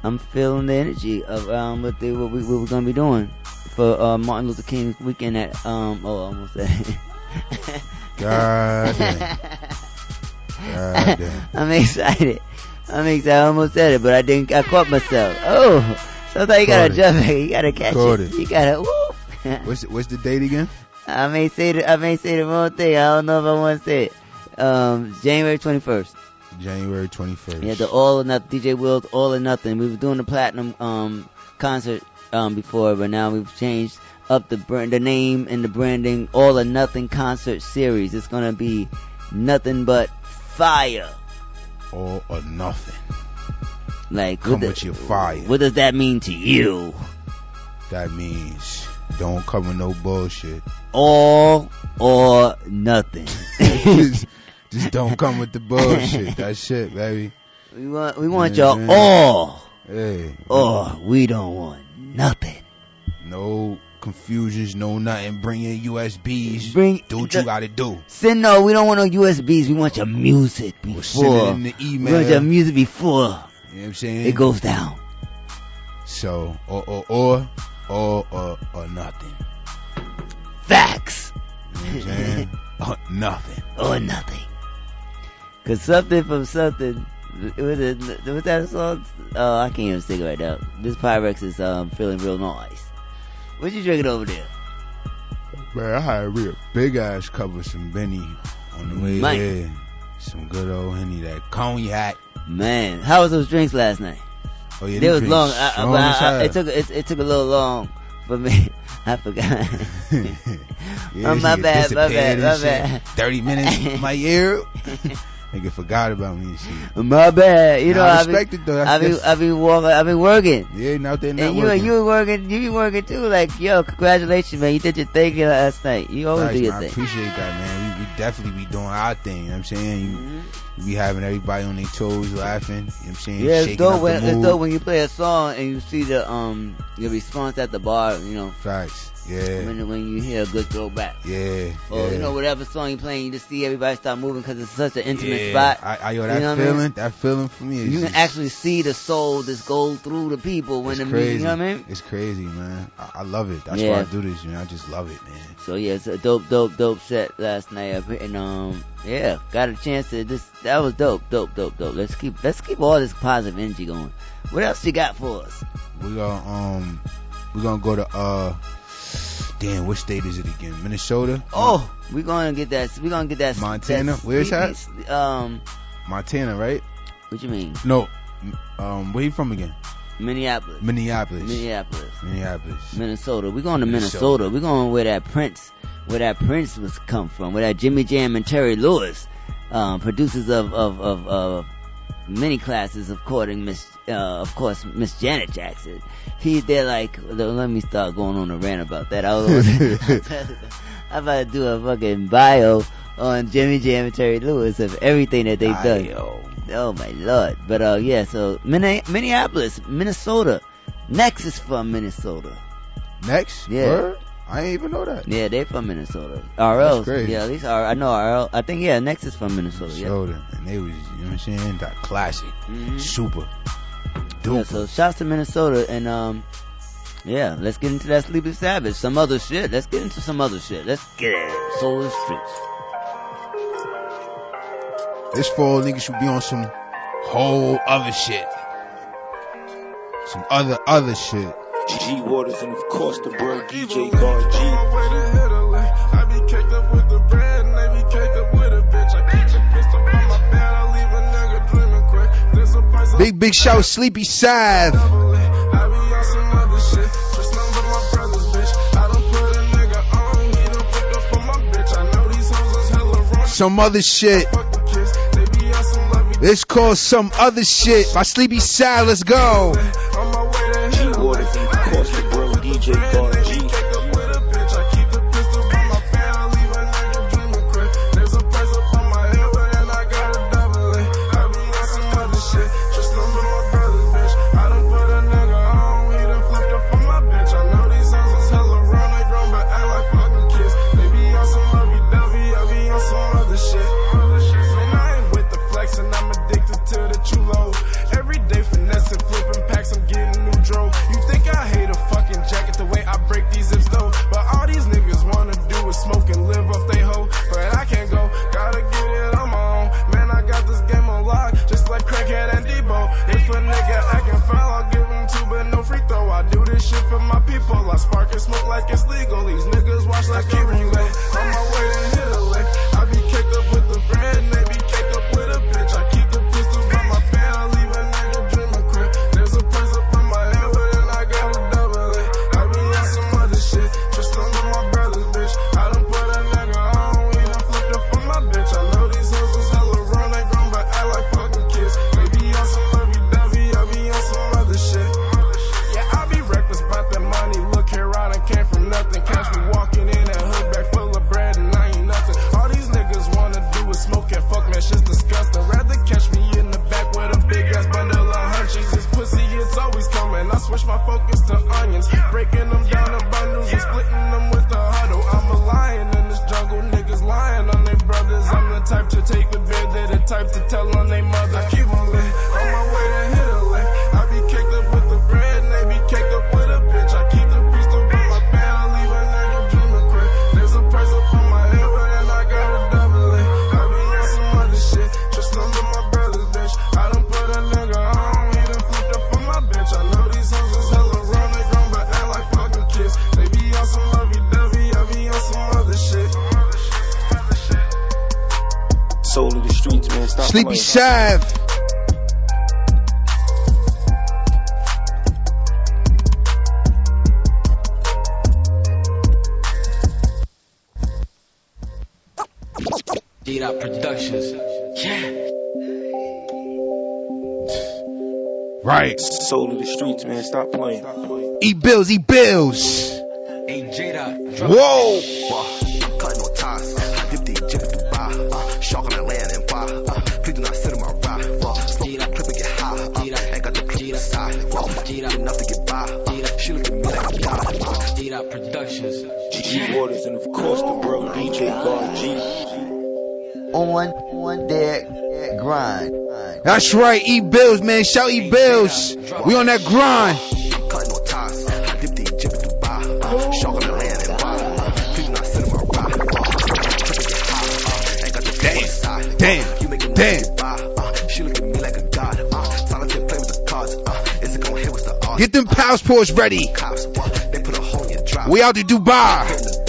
I'm feeling the energy of um, what they what, we, what we're going to be doing for uh, Martin Luther King weekend at um oh almost said. God damn. God damn. I'm excited. I'm excited. I almost said it, but I didn't. I caught myself. Oh, sometimes you gotta Caught it. jump back. You gotta catch Caught it. it. You gotta. Woo. What's what's the date again? I may say the I may say the wrong thing. I don't know if I want to say it. Um, January 21st. January 21st. Yeah, the All or Nothing. DJ Will's All or Nothing. We were doing the platinum um concert um before, but now we've changed up the brand, the name and the branding. All or Nothing concert series. It's gonna be nothing but fire. All or nothing. Like Come what the- with your fire. What does that mean to you? That means don't come with no bullshit. All or nothing. just, don't come with the bullshit. That's it, baby. we want we want Yeah, y'all man. all, Hey. or we don't want nothing. No confusions, no nothing. Bring your USBs. Bring do what the- you gotta do. Send no, we don't want no USBs. We want your music Send before. it in the we want your music before You know what I'm saying? it goes down. So, or, or, or, or, or, or nothing. Facts. You know what I'm saying? or nothing. or nothing. Cause something from something. Was that a song? Oh, I can't even sing it right now. This Pyrex is um feeling real nice. What you drinking over there? Man, I had a big ass cup of some Benny on the way Man. there. Some good old Henny, that cognac. Man, how was those drinks last night? Oh yeah, It was long. I, I, strong but as I, it took it, it took a little long for me. I forgot. Yeah, oh, my bad, my bad, my bad. 30 minutes, my ear. Nigga forgot about me and shit. My bad. You know, I I respect it, though. I be, That's- I be walking, I be working. Yeah, out there And you, networking. you working, you be working too. Like, yo, congratulations, man. You did your thing last night. You always Facts, do your man, I thing. appreciate that, man. We, we definitely be doing our thing. You know what I'm saying? You, Mhm. you be having everybody on their toes laughing. You know what I'm saying? Yeah, it's dope when the it's dope when you play a song and you see the um your response at the bar. You know, Facts. Yeah. when when you hear a good throwback. Yeah. Or yeah. you know whatever song you're playing, you just see everybody start moving because it's such an intimate yeah. spot. I, I, yo, You that know what I mean? feeling, that feeling for me is You can just- actually see the soul just go through the people when it's the crazy. music. You know what I mean? It's crazy, man. I, I love it. That's Yeah. why I do this, you know. I just love it, man. So yeah, it's a dope, dope, dope set last night. up And um, yeah, got a chance to just that was dope, dope, dope, dope. Let's keep let's keep all this positive energy going. What else you got for us? We gonna um, we're gonna go to uh, damn, what state is it again? Minnesota. Oh, we're gonna get that. We're gonna get that. Montana? that Where's that? Um, Montana, right? what you mean? No, um, where you from again? Minneapolis, Minneapolis. Minneapolis, Minneapolis. Minnesota. We're going to Minnesota. Minnesota. We going where that Prince, where that Prince was come from, where that Jimmy Jam and Terry Lewis, um, producers of of of, of many classes, of courting Miss, uh, of course, Miss Janet Jackson. He, they're like, let me start going on a rant about that. I was, I'm about to do a fucking bio on Jimmy Jam and Terry Lewis of everything that they've done. Oh my lord! But uh, yeah. So Minneapolis, Minnesota. Next is from Minnesota. Next, yeah. Word? I didn't even know that. Yeah, they from Minnesota. RL. Yeah, at least R- I know RL. I think yeah, Next is from Minnesota. Minnesota, yeah. and they was you know what I'm saying? That classic, mm-hmm. super. Yeah, so shouts to Minnesota and um yeah, let's get into that Sleepy Savage. Some other shit. Let's get into some other shit. Let's get it. Soul streets. This fall niggas should be on some whole other shit. Some other other shit. G Waters and of course the bro DJ God G. Big, big shout, Sleepy Sav. Some other shit. It's called Some Other Shit by Sleepy Sav. Let's go. G-Water, Costa Bro, DJ God G. Shaft. Out Productions. Yeah. Right. Soul of the streets, man. Stop playing. Stop playing. E bills, e bills. That's right, E Bills, man. Shout E Bills. We on that grind. Damn, damn, damn. Get them passports ready. We out to Dubai.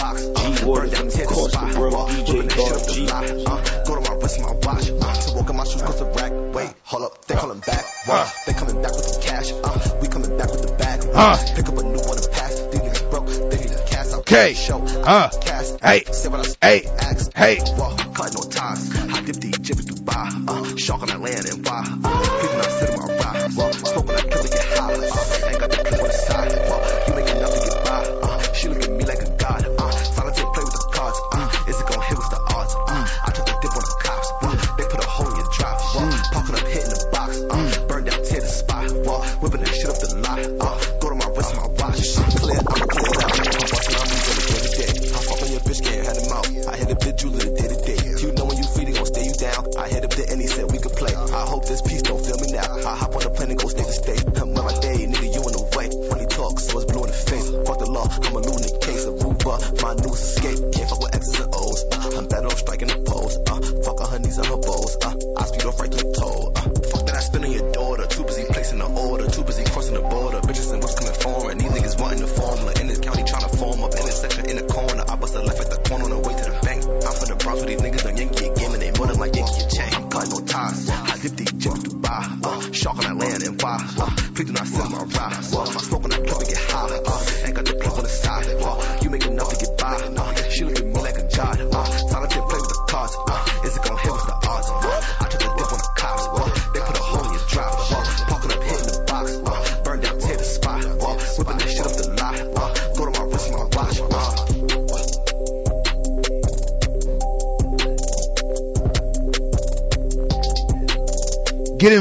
Uh. Pick up a new one and pass. Broke. Cast out. Okay. Show. Uh. Cast. Hey. Say what I Hey. Ask. Hey. Cut no ties. I dip the Egypt. Uh. Shark on and.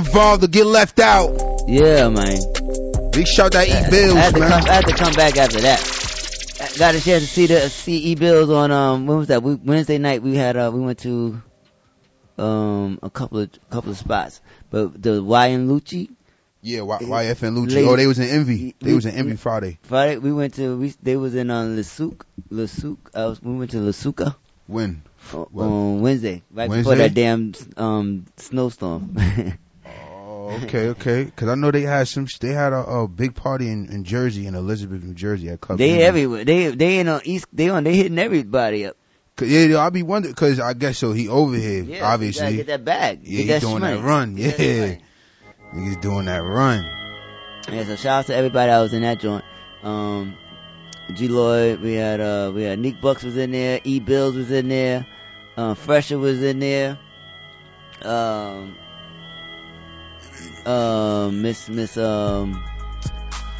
Involved or get left out. Yeah, man. Big shout out E Bills, I had, to man. come, I had to come back after that. I got a chance to see the see E Bills on um when was that? We, Wednesday night we had uh we went to um a couple of couple of spots, but the Y and Lucci Yeah, y- YFN Lucci. Lady- oh, they was in Envy. They we- was in Envy Friday. Friday we went to we they was in on Lasuk Lasuk I was we went to Lasuka When? on Wednesday right before that damn um snowstorm. Okay, okay. Because I know they had some. They had a, a big party in, in Jersey, in Elizabeth, New Jersey, at Club. they everywhere they they in on East they on they hitting everybody up. Yeah, I'll be wondering because I guess so. He over here, Yeah, obviously. get that bag. Yeah, Get he doing shmoney. that run. Yeah, Get that niggas doing that run. Yeah, so shout out to everybody that was in that joint. Um, G Lloyd, we had uh, we had Nick Bucks was in there, E Bills was in there, uh, Fresher was in there, um, um, Miss Miss um,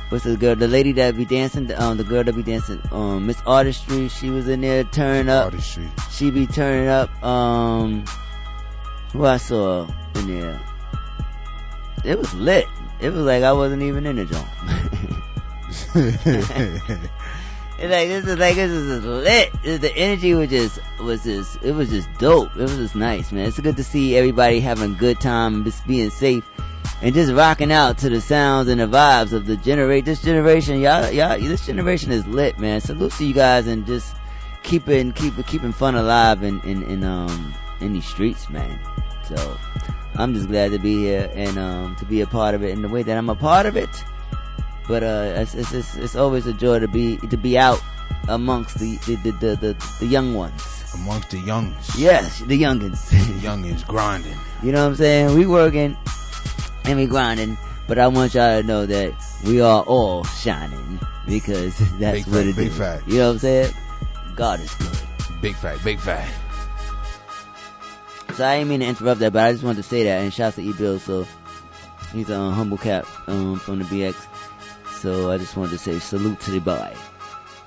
what's the girl, the lady that be dancing, um, the girl that be dancing, um, Miss Artistry, she was in there turning up. Artistry. She be turning up. Um, who I saw in there? It was lit. It was like I wasn't even in the joint. It's like this is like this is lit. The energy was just was just it was just dope. It was just nice, man. It's good to see everybody having a good time and just being safe and just rocking out to the sounds and the vibes of the generate this generation. Y'all y'all this generation is lit, man. Salute to you guys and just keeping keep keeping fun alive in in, in um in these streets, man. So I'm just glad to be here and um to be a part of it in the way that I'm a part of it but uh, it's, it's it's it's always a joy to be to be out amongst the the the the, the, the young ones. Amongst the youngs. Yes, the youngins. The youngins grinding. you know what I'm saying? We working and we grinding, but I want y'all to know that we are all shining because that's Big what fact, it big is. fact. You know what I'm saying? God is good. Big fact, big fact. So I didn't mean to interrupt that, but I just wanted to say that. And shouts to E Bill, so he's a humble cap um, from the BX. So I just wanted to say salute to the boy.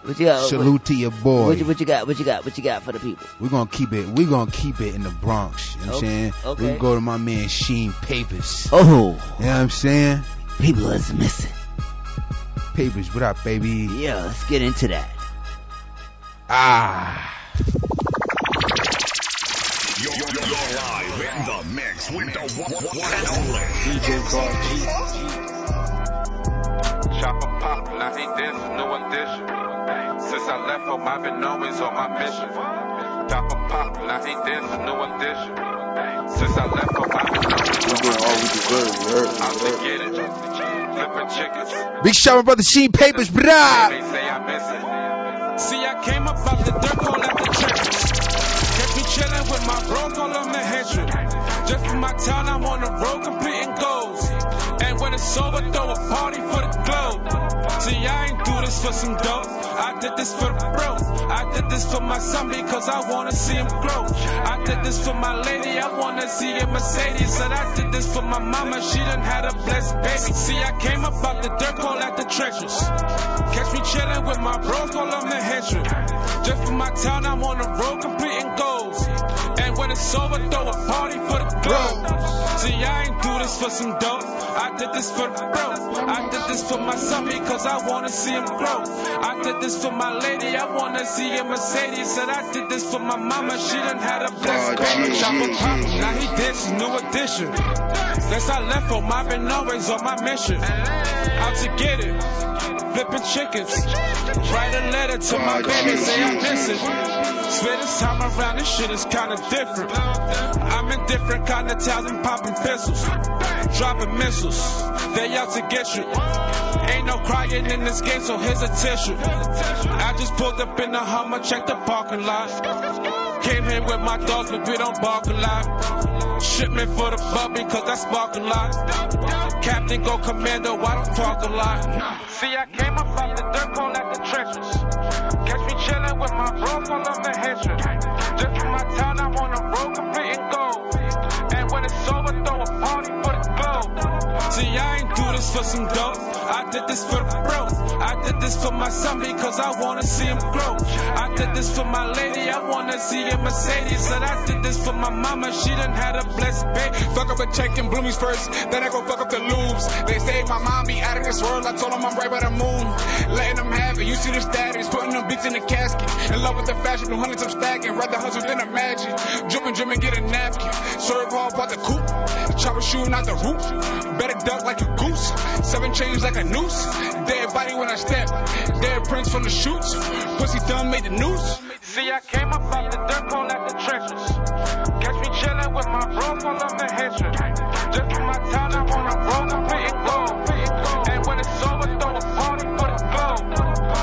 What you got? Salute what, to your boy. What you, what you got? What you got? What you got for the people? We're gonna keep it. We're gonna keep it in the Bronx. You know what I'm Okay, saying? okay. We can go to my man Sheen Papers. Oh, You know what I'm saying? people is missing. Papers, what up, baby? Yeah, let's get into that. Ah. You're, you're, you're live in the mix with the one, one and only DJ God G. Chopper pop, now he dancing, new addition. Since I left home, I've been always on my mission. Chopper pop, now he dancing, new addition. Since I left home, I've been always on my all we deserve, you I'm you to heard. get it, flipping chickens. Big shout out, brother Sheen Papers, brah. They I. See, I came up out the dirt hole at the trenches. Catch me chillin' with my bro, call him the hatred. Just for my town, I'm on the road competing goals. When it's over, throw a party for the globe. See, I ain't do this for some dope. I did this for the bros. I did this for my son because I wanna see him grow. I did this for my lady, I wanna see a Mercedes. And I did this for my mama, she done had a blessed baby. See, I came up out the dirt hole at the trenches. Catch me chillin' with my bros, call them the hatred. Just for my town, I'm on the road completing goals. And when it's over, throw a party for the glow. See, I ain't do this for some dope. I did this for the bro. I did this for my son because I wanna see him grow. I did this for my lady, I wanna see a Mercedes. Said I did this for my mama, she done had a blessed baby. Chop a pop, now he this new addition. Since I left home, I've been always on my mission. Out to get it, flipping chickens. Write a letter to my baby, say I miss it. Swear this time around, this shit is kinda different. I'm in different kind of towns and popping pistols. Dropping missiles, they out to get you. Ain't no crying in this game, so here's a tissue. I just pulled up in the Hummer, check the parking lot. Came here with my dogs, but we don't bark a lot. Shipment for the bubby, cause I spark a lot. Captain go commando, I don't talk a lot. See, I came up out the dirt, call at the trenches. Catch me chillin' with my bro, full of the history. Just in my town, I'm on the road, completing gold. And when it's over, throw a party for the glow. See, I ain't do this for some dope. I did this for the bros. I did this for my son because I wanna see him grow. I did this for my lady, I wanna see a Mercedes. And I did this for my mama, she done had a blessed baby. Fuck up a check in Bloomies first, then I go fuck up the Loubs. They say my mom be out of this world, I told them I'm right by the moon. Letting them have it, you see the status, putting them beats in the casket. In love with the fashion, the hundreds I'm stacking, rather hustle than imagine. Drippin', drippin', get a napkin. Serve all about the coupe, chopper shooting out the roof. Better duck like a goose, seven chains like a noose. Dead body when I step, dead prints from the shoots. Pussy done made the news. See, I came up out the dirt, call at the trenches. Catch me chillin' with my bro, full of the history. Just in my town, I'm on a roll, completing gold. And when it's over, throw a party for the.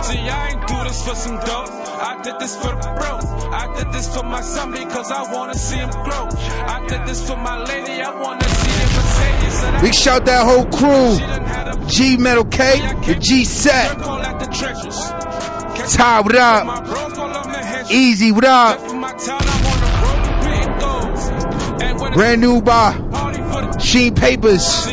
See, I ain't do this for some dope. I did this for the bro. I did this for my son because I wanna see him grow. I did this for my lady, I wanna see him Mercedes. Big shout that whole crew. G Metal K, the G set. call at the. Ty, what up? Easy, what up? Brand new by Sheen Papers.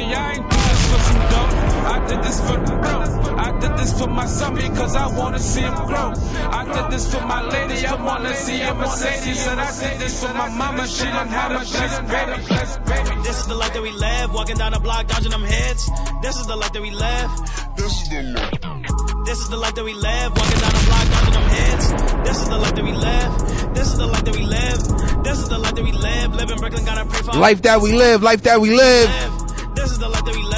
This for some dope. I did this for the bro. I did this for my son because I wanna see him grow. I did this for my lady, I wanna see a Mercedes. And I did this for my mama, she done had a blessed baby. This is the life that we live, walking down the block, dodging them heads. This is the life that we live. This is the life. This is the life that we live, walking down the block, dodging them heads. This is the life that we live. This is the life that we live. This is the life that we live. Live in Brooklyn, gotta pray for Life that we live, life that we live. This is the life that we live.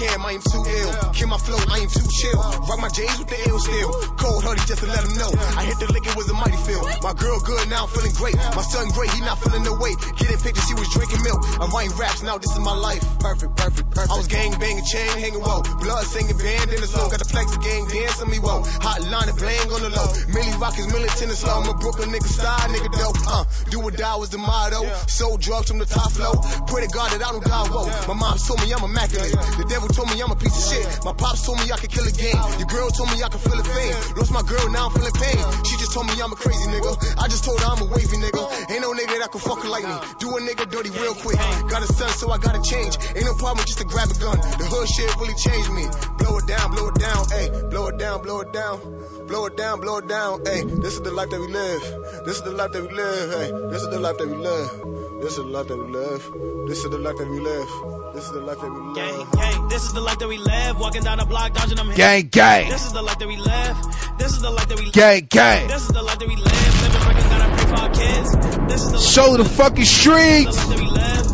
Cam, I am too ill. Kill my flow, I am too chill. Rock my J's with the ill still. Cold hoodie just to let him know. I hit the lick, it was a mighty feel. My girl good, now I'm feeling great. My son great, he not feeling no weight. Getting pictures, he was drinking milk. I'm writing raps, now this is my life. Perfect, perfect, perfect. I was gang banging, chain hanging, whoa. Blood singing, band in the soul. Got the flex, the gang dancing me, whoa. Hot line and bang on the low. Millie Rock is militant and slow. I'm a Brooklyn nigga style, nigga dope. Uh, do or die was the motto. Sold drugs from the top flow. Pray to God that I don't die, whoa. My mom told me I'm immaculate. The devil told me I'm a piece of shit. My pops told me I could kill a game. Your girl told me I could feel the fame. Lost my girl, now I'm feeling pain. She just told me I'm a crazy nigga. I just told her I'm a wavy nigga. Ain't no nigga that could fucking like me. Do a nigga dirty real quick. Got a son, so I gotta change. Ain't no problem just to grab a gun. The hood shit really changed me. Blow it down, blow it down, ayy. Blow it down, blow it down. Blow it down, blow it down, ayy. This is the life that we live. This is the life that we live, ayy. This is the life that we live. This is the life that we live. This is the life that we live. This is the life that we live. Gang, gang, this is the life that we live, walking down the block, dodging them. Gang, gang. This is the life that we live. This is the life that we live. Gang, gang. This is the life that we live. Living Brooklyn, gotta pray for our kids. This is the life Show the fucking streets. that we live.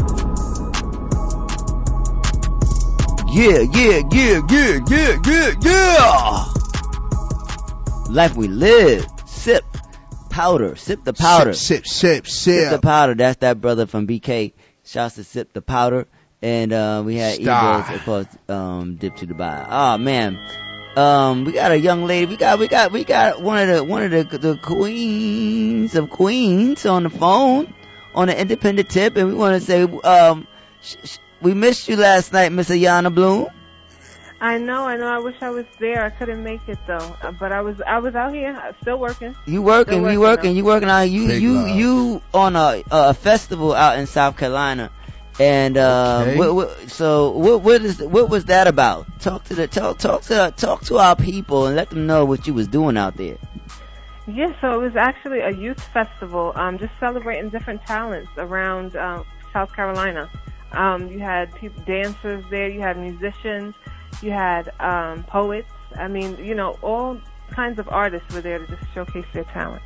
Yeah, yeah, yeah, yeah, yeah, yeah, yeah. Life we live. Sip powder. Sip the powder. Sip, sip, sip, sip. the powder. That's that brother from BK. Shouts to Sip the powder. And uh, we had Star. Eagles, of course, um, dip to Dubai. Oh man, um, we got a young lady. We got, we got, we got one of the one of the the queens of queens on the phone on an independent tip, and we want to say, um, sh- sh- we missed you last night, Miss Ayana Bloom. I know, I know. I wish I was there. I couldn't make it though, Uh, but I was, I was out here, uh, still working. You working, Still you though. working, you working out. You, Big you, love. you on a a festival out in South Carolina, and uh, Okay. what, what, so what what is what was that about? Talk to the talk talk to talk to our people and let them know what you was doing out there. Yeah, so it was actually a youth festival, um, just celebrating different talents around um, South Carolina. Um, you had people, dancers there, you had musicians, you had um, poets. I mean, you know, all kinds of artists were there to just showcase their talent.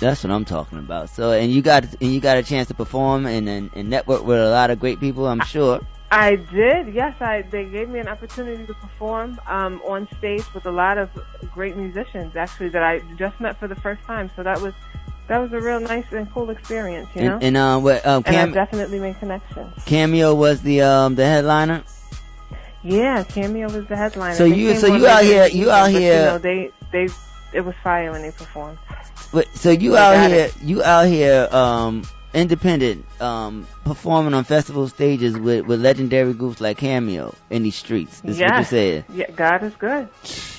That's what I'm talking about. So, and you got and you got a chance to perform and and, and network with a lot of great people. I'm sure. I did, yes. I they gave me an opportunity to perform um, on stage with a lot of great musicians, actually, that I just met for the first time. So that was that was a real nice and cool experience, you know. And, and uh, what um, And I've definitely made connections. Cameo was the um the headliner. Yeah, Cameo was the headliner. So They you- so you out here- you out but, here- You know, they they it was fire when they performed. But so you They out here, it. you out here, um, independent, um, performing on festival stages with with legendary groups like Cameo in these streets. This is what you yes. said. Yeah, God is good.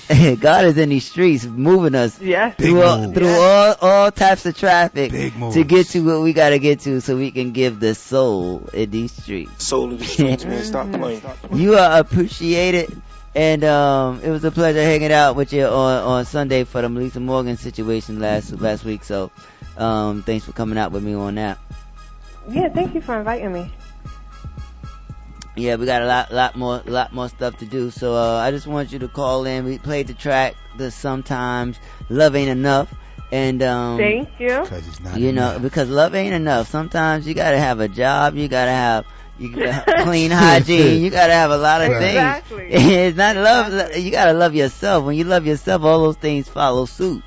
God is in these streets, moving us Yes. through all, through all all types of traffic moves. to get to what we got to get to, so we can give the soul in these streets. Soul of the streets, man. Stop playing. You are appreciated, and um, it was a pleasure hanging out with you on, on Sunday for the Melissa Morgan situation last last week. So, um, thanks for coming out with me on that. Yeah, thank you for inviting me. Yeah, we got a lot lot more lot more stuff to do. So uh, I just want you to call in. We played the track, the sometimes love ain't enough, and um, Thank you. you know because love ain't enough. Sometimes you gotta have a job. You gotta have you clean hygiene. You gotta have a lot of Exactly. things. it's not love. You gotta love yourself. When you love yourself, all those things follow suit,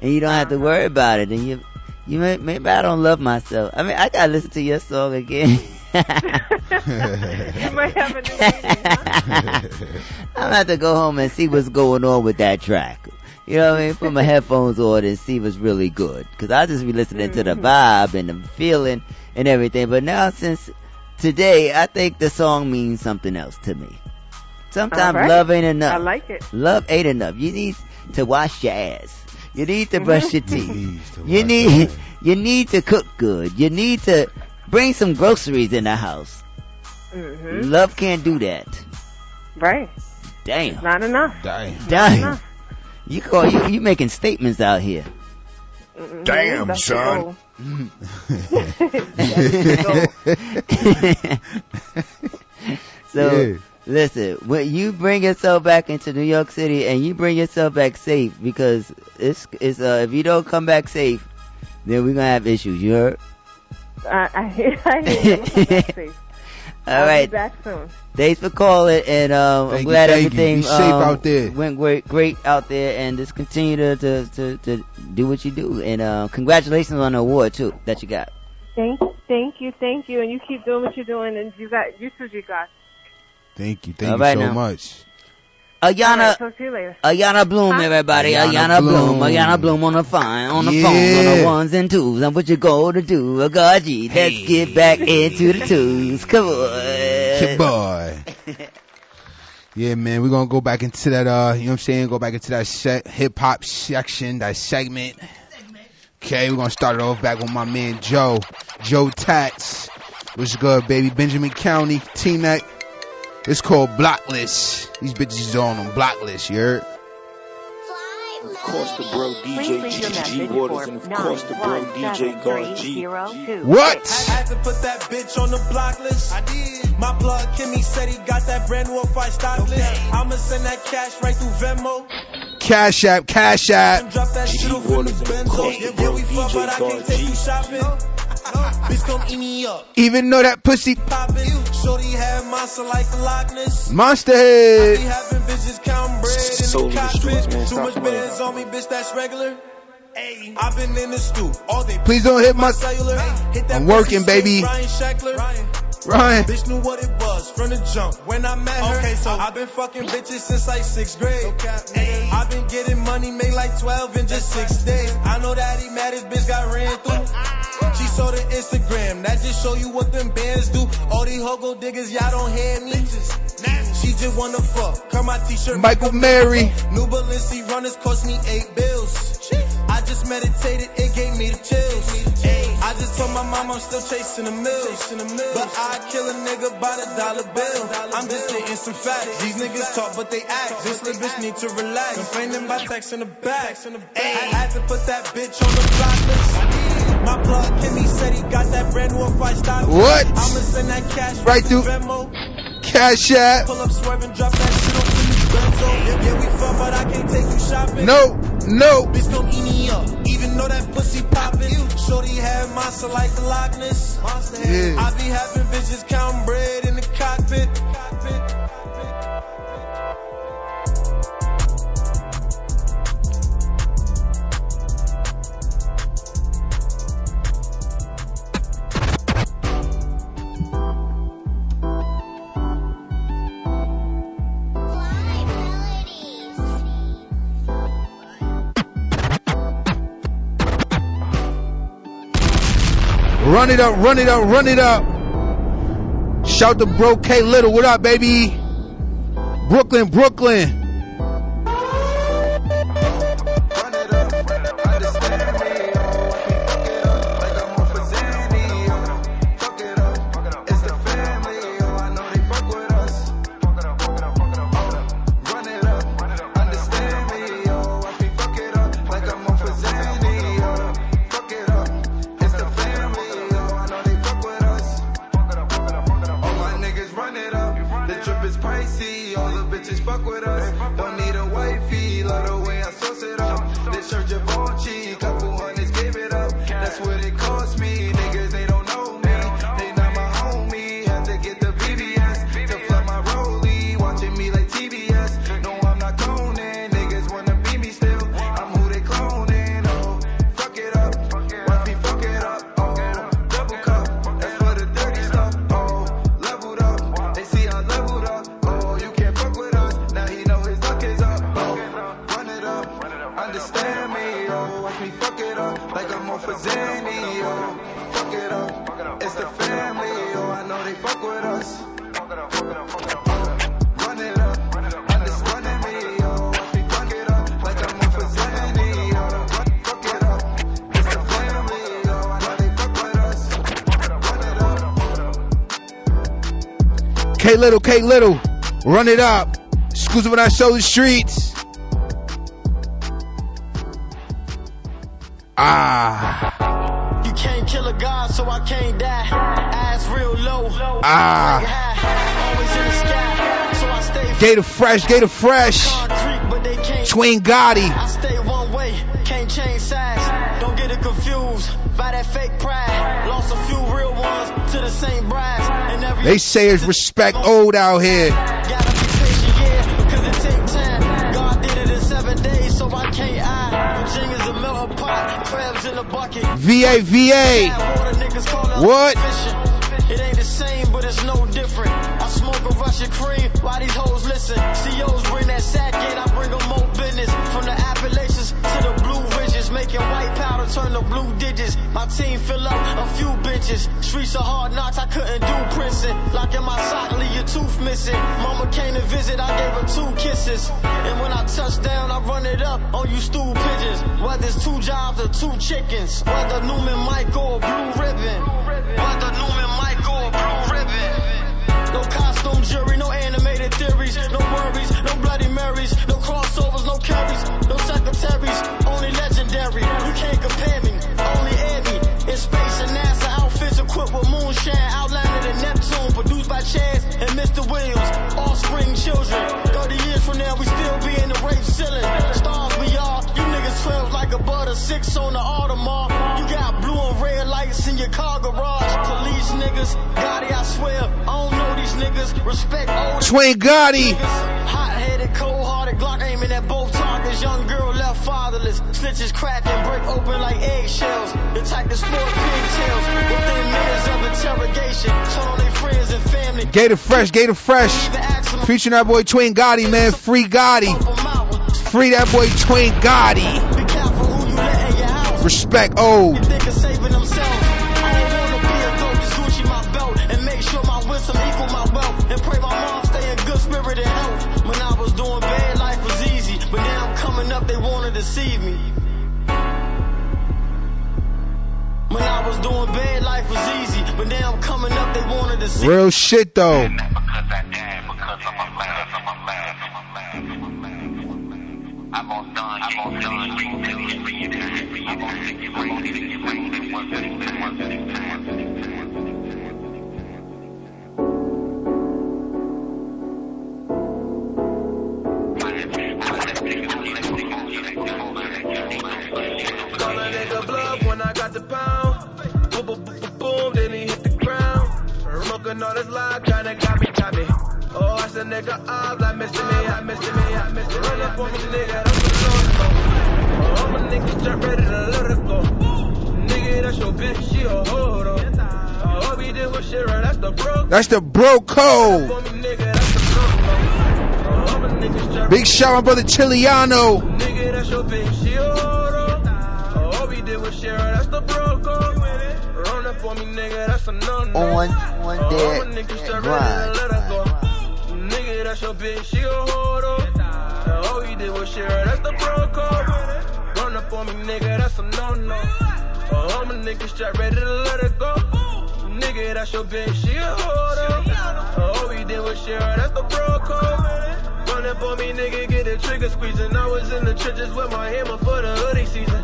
and you don't have to Uh-huh. worry about it. And you you may, maybe I don't love myself. I mean I gotta listen to your song again. you might have a new meaning, huh? I'm gonna have to go home and see what's going on with that track. You know what I mean? Put my headphones on and see what's really good. Cause I just be listening to the Mm-hmm. vibe and the feeling and everything. But now since today, I think the song means something else to me. Sometimes All right. love ain't enough. I like it. Love ain't enough. You need to wash your ass. You need to brush your teeth. You need you need to cook good. You need to bring some groceries in the house. hmm Love can't do that. Right. Damn. Not enough. Damn. Damn. enough. You call you, you making statements out here. Mhm. Damn, That's the son. Goal. so Yeah. listen, when you bring yourself back into New York City and you bring yourself back safe because it's it's uh if you don't come back safe, then we're gonna have issues. You heard? I, I hear, I hear All I'll right. Be back soon. Thanks for calling, and um, I'm glad you. everything Be safe um, out there. went great, great out there, and just continue to, to, to, to do what you do. And uh, congratulations on the award too that you got. Thank, thank you, thank you, and you keep doing what you're doing, and you got you too, you got. Thank you. Thank All you right so now. much. All Ayana, right, talk to you later. Ayana Bloom, Huh? everybody. Ayana Ayana, Bloom. Bloom. Ayana Bloom on the phone, on the phone, on the ones and twos. And what you go to do? Oh, God, gee, let's get back into the twos. Come on. Kid boy. Yeah, man, we're gonna go back into that, uh, you know what I'm saying? Go back into that se- hip hop section, that segment. Okay, we're gonna start it off back with my man Joe. Joe Tats. What's good, baby? Benjamin County, Teaneck. It's called Blocklist. These bitches is on on Blocklist, you heard? Of course, the bro DJ G, G Waters, and of course, the bro DJ God G. What? I had to put that bitch on the block list. I did. My plug Kimmy said he got that brand new fight stock list. I'ma send that cash right through Venmo. Cash App, Cash App. Drop that shit off in the Benzo. Yeah, yeah, we fuck, but I can't take you shopping. Bitch, come eat me up. Even though that pussy Poppin'. Shorty had monster like the Loch Ness. monster Be head. having bitches counting bread in the of cockpit. man. Too Stop much playing. bands on me, bitch, that's regular. I've been in the stew all day. Please don't hit my. cellular. Hit I'm working, baby. Ryan Shackler. Ryan. Bitch knew what it was from the jump when I met her. Okay, so I've been fucking bitches since like sixth grade. Ayy, I've been getting money, made like 12 in just six days. I know that he mad his bitch got ran through. She saw the Instagram, that just show you what them bands do. All these hogo diggers, y'all don't hear me. She just wanna fuck. Cut my t-shirt. Michael Mary. New Balenci runners cost me eight bills. Just meditated, it gave me the chills. I just told my mom, I'm still chasing the mills. But I kill a nigga by the dollar bill. I'm just stating some facts. These niggas talk, but they act. This little bitch need to relax. Complaining about text in the back. I had to put that bitch on the block. My plug Kimmy said he got that brand new I stop. What? I'ma send that cash Right through- Venmo. Cash app. Pull up, swerve and drop that shit on Kimmy's Benzo. Yeah, yeah, we fun, but I can't take you shopping. No, no. Bitch gon' eat me up, even though that pussy poppin'. Shorty had monster like the Loch Ness. Monster. Yeah. I be having bitches bread in the cockpit. Run it up, run it up, run it up. Shout to bro K Little. What up, baby? Brooklyn, Brooklyn. Little, K Little. Run it up. Exclusive when I show the streets. Ah. You can't kill a god, so I can't die. Ass real low. Ah. Always in the sky, so I stay Gator Fresh, Gator Fresh. concrete, but they can't. Twin Gotti. I stay one way, can't change sides. Don't get it confused by that fake pride. Lost a few real ones to the same brides. They say it's respect old out here. Gotta be patient, turn to blue digits. My team fill up a few benches. Streets are hard knocks, I couldn't do Princeton. Lock in my sock, leave your tooth missing. Mama came to visit, I gave her two kisses. And when I touch down, I run it up on you stool pigeons. Whether it's two jobs or two chickens. Whether Newman go a blue ribbon. Whether no worries, no Bloody Marys, no crossovers, no carries, no secretaries, only legendary. You can't compare me, only me. In space and NASA outfits equipped with moonshine, outlined in Neptune, produced by Chaz and Mr. Williams. Offspring children, six on the Audemars. You got blue and red lights in your car garage. Police niggas, Gotti, I swear, I don't know these niggas. Respect old Twin Gotti. Hot headed, cold hearted, Glock aiming at both targets. Young girl left fatherless. Snitches crack and break open like eggshells. The type to sport pigtails. Within minutes of interrogation. Turn on their friends and family. Gator Fresh, Gator Fresh. Featuring that boy Twin Gotti, man. Free Gotti. Free that boy Twin Gotti. Respect old. Think of saving themselves. I don't wanna be a goat, just Gucci my belt. And make sure my wisdom equal my wealth. And pray my mom stay in good spirit and health. When I was doing bad, life was easy. But now I'm coming up, they wanna deceive me. When I was I'm coming up, they wanted to see. Real shit though. Call a nigga bluff when I got the pound. Boom, boom, boom, boom, boom, then he hit the ground. Smoking all this loud, kinda got me, got. I said nigga up, like missing me, I missed me, I missed it. Run up on me, nigga, that's what's on. Oh, I'm a nigga ready to let her go. Nigga, that's your bitch, she a hold on. All we did was shit, right? That's the bro. That's the bro code. Big shout out brother Chiliano. Nigga, that's your bitch, she a hold on. Oh, all we did was shit, right? That's the bro code. Run up on me, nigga, that's a no-no. On one dead I'm a nigga straight ready grind. Nigga, that's your bitch, she a hold on. And all we did was share, that's the code. Run up on me, nigga, that's a no-no. Oh, I'm a nigga straight ready to let it go. Nigga, that's your bitch, she a on. All we did was share, that's the code. Run up on me, nigga, get the trigger squeezing. I was in the trenches with my hammer for the hoodie season.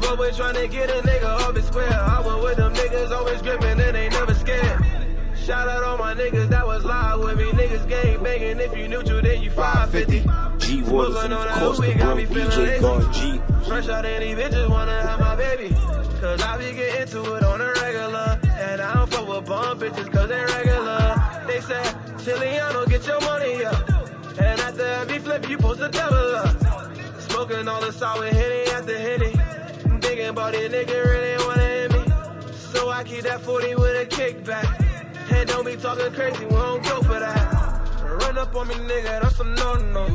But we're trying to get a nigga off his square. I was with them niggas always gripping and they never scared. Shout out all my niggas that was live with me. Niggas gang banging. If you new to then you 550. G Waters of course the bro DJ God G. Fresh out any bitches wanna have my baby. Cause I be getting to it on a regular. And I don't fuck with bum bitches cause they regular. They said, Chiliano, get your money up. And after every flip, you post a double up. Smoking all the sour hitty after hitty. Thinking about it, nigga really wanna hit me. So I keep that 40 with a kickback. And don't be talking crazy, we don't go for that. Run up on me, nigga, that's a no-no.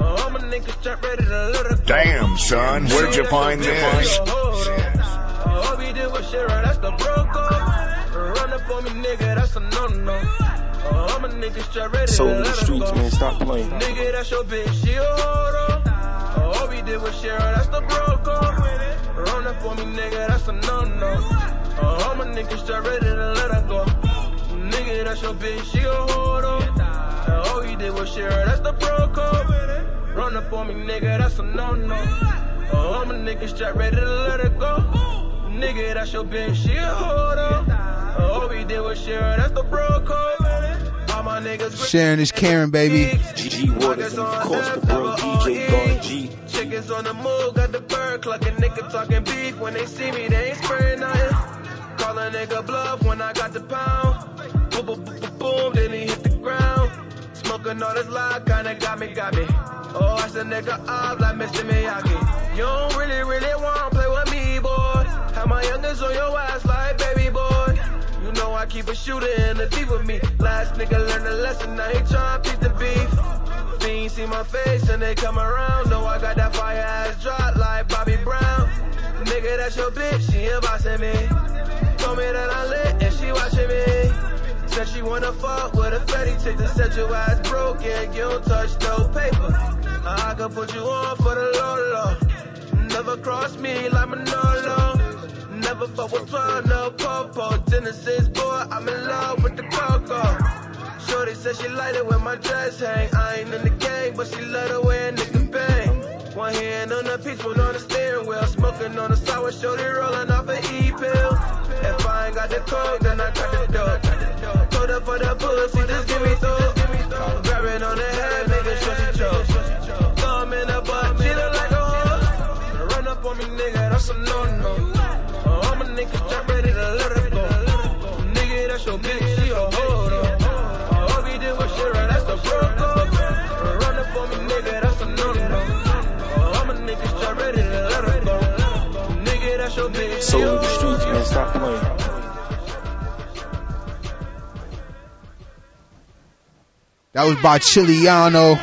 Oh, I'm a nigga straight ready to let her. Damn, son, where'd you find this? All oh, we did was shit, right? That's the bro. Run up on me, nigga, that's a no-no. Oh, I'm a nigga straight ready Soul to in the streets, go. man, stop playing. Nigga, that's your bitch, she a hold on. Oh, All we did was share, that's the bro code. Run up on me, nigga, that's a no-no. Oh, I'm a nigga straight ready to let her go. Nigga, that's your bitch, she a hold on. All we did was share, that's the bro code. Run up on me, nigga, that's a no-no. Oh, I'm a nigga straight ready to let her go. Nigga, that's your bitch, she a hold on. All we did was share, that's the bro code. All my niggas Sharing is caring, baby. G Waters of course the bro DJ God G. Chickens on the move, got the bird clucking. Nigga talking beef when they see me, they ain't spraying nothing. Call a nigga bluff when I got the pound. Boom, boom, boom, boom, boom, then he hit the ground. Smoking all this loud, kinda got me, got me. Oh, I said nigga up like Mr. Miyagi. You don't really, really wanna play with me, boy. Have my youngest on your ass like baby boy. You know I keep a shooter in the deep with me. Last nigga learned a lesson, now he tryna beat the beef. Fiends see my face and they come around. Know I got that fire ass drop like Bobby Brown. Nigga, that's your bitch, she ain't bossing me. Told me that I lit and she watching me. Said she wanna fuck with a fatty chick that said your ass broken, you don't touch no paper. I could put you on for the low low. Never cross me like Manolo. Never fuck with 12, no popo. Genesis boy, I'm in love with the coco. Shorty said she liked it when my dress hang. I ain't in the gang, but she love the way a nigga bang. One hand on the peach, one on the steering wheel. Smoking on the sour, shorty rolling off an E-pill. If I ain't got the coke, then I got the dope. Up for the pussy, just give me through. Grabbing on the head, making sure she choke. Thumb in the butt, she look like a hoe. Run up on me, nigga, that's a no-no. Oh, I'm a nigga, straight ready to let her go. Nigga, that's your bitch, she a hold on. Uh, all we did was shit, right? That's the code. Run up on me, nigga, that's a no-no. Oh, I'm a nigga, straight ready to let her go. Nigga, that's your bitch, she Soul in the streets, man, stop playing. That was by Chiliano.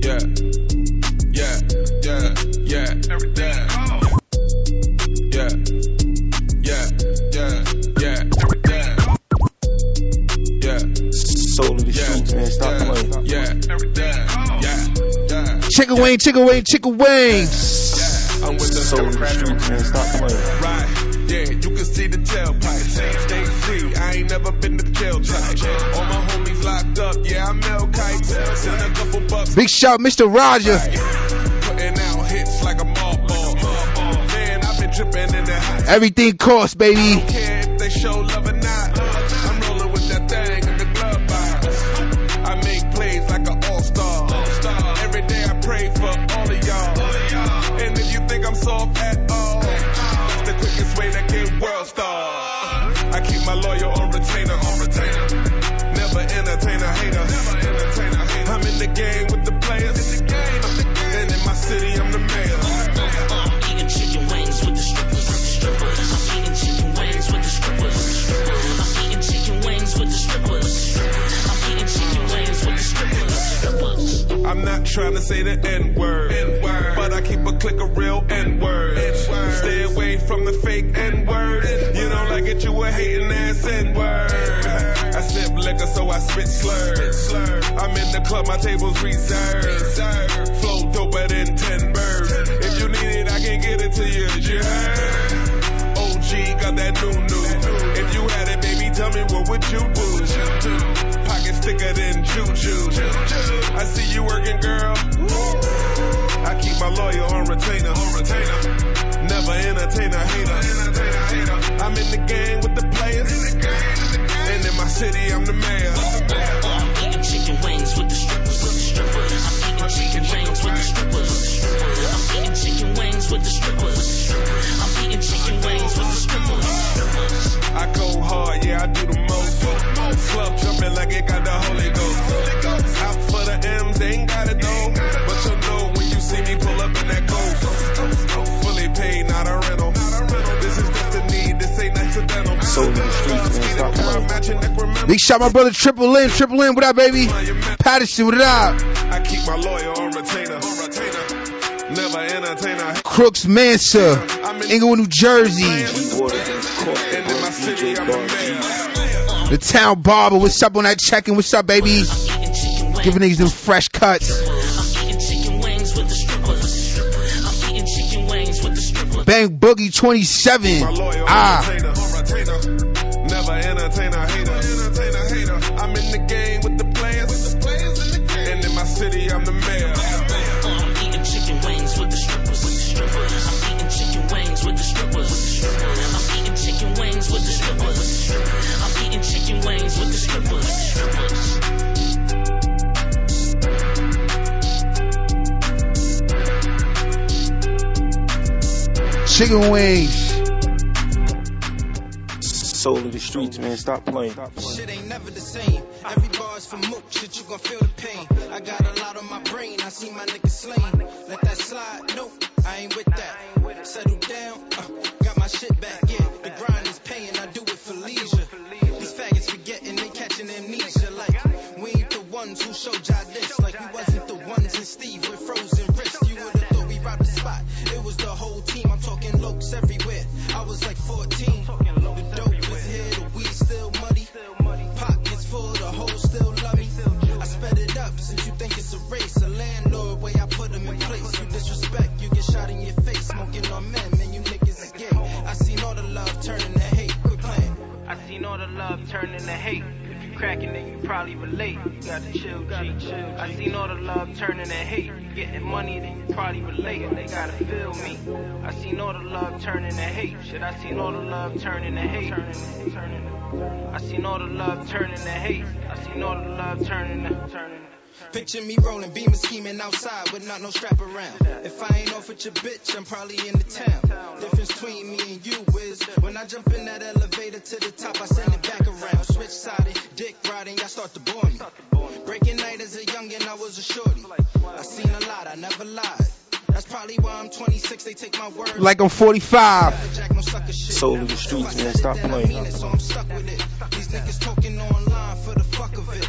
Yeah. Yeah. Yeah. Yeah. Every day. Yeah. Yeah. Yeah. Yeah. Every day. Yeah. Soul in the streets, man, stop playing. Yeah. Every day. Yeah. Yeah. Chicken wing, chicken wing, chicken wings. I'm with the Soul in the streets, man. Stop playing. Right, yeah, you can see the tailpipe. Stay free, I ain't never been to jail type. All my homies locked up, yeah, I'm Mel Kite. Send a couple bucks, Big shout, Mr. Roger. putting out hits like a ball. Man, I've been tripping in hot. Everything costs, baby. care if they show love or game with the players. And in my city, I'm the mayor. I'm eating chicken wings with the strippers. strippers. I'm eating chicken wings with the strippers. I'm eating chicken wings with the strippers. I'm eating chicken wings with the strippers. I'm not trying to say the N word, but I keep a click of real N words. Stay away from the fake N word. You don't like it, you a hating ass N word. I sip liquor, so I spit slurs. I'm in the club, my table's reserved. Flow doper than 10 birds. If you need it, I can get it to you. You heard? OG got that new new. If you had it, baby, tell me what would you do? Pockets thicker than juju. I see you working, girl. I keep my lawyer on retainer. Never entertain a hater. I'm in the game with the players. And in my city, I'm the mayor. I'm eating chicken wings with the strippers. strippers. I'm eating chicken wings with the strippers. I'm eating chicken wings with the strippers. I'm eating chicken wings with the strippers. I go hard, yeah, I do the most. Club jumping like it got the Holy Ghost. Out for the M's, they ain't got it though. But you'll know when you see me pull up in that ghost. Fully paid, not a rental. This is just a need, this ain't accidental. Soul in the streets, man. Stop playing. Matching neck, remember. Big shout, my brother Triple M. Triple M, what up, baby? Paterson, what up? I keep my lawyer on retainer. Never entertain a Crooks Mansa, Englewood, New Jersey. And in my city, I'm the town barber, what's up on that checking? What's up, baby? Giving niggas them fresh cuts. I'm eating chicken wings with the strippers. I'm eating chicken wings with the strippers. Bang Boogie 27. Ah. Chicken wings. Soul of the streets, man. Stop playing. Shit ain't never the same. Every bar's for mook, shit you gon' feel the pain. I got a lot on my brain, I see my niggas slain. Let that slide, nope, I ain't with that. Settle love turning to hate. If you cracking, then you probably relate. You gotta chill, G. I seen all the love turning to hate. Getting money, then you probably relate. They gotta feel me. I seen all the love turning to hate. Shit, I seen all the love turning to hate. I seen all the love turning to hate. I seen all the love turning to turning. Picture me rolling, beamer scheming outside with not no strap around. If I ain't off with your bitch, I'm probably in the town. Difference between me and you is when I jump in that elevator to the top, I send it back around. Switch sided, dick riding, y'all start to bore me. Breaking night as a youngin', I was a shorty. I seen a lot, I never lied. That's probably why I'm 26, they take my word. Like I'm 45. Soul of the streets, man. Stop playing. so I'm stuck with it. These niggas talking online for the fuck of it.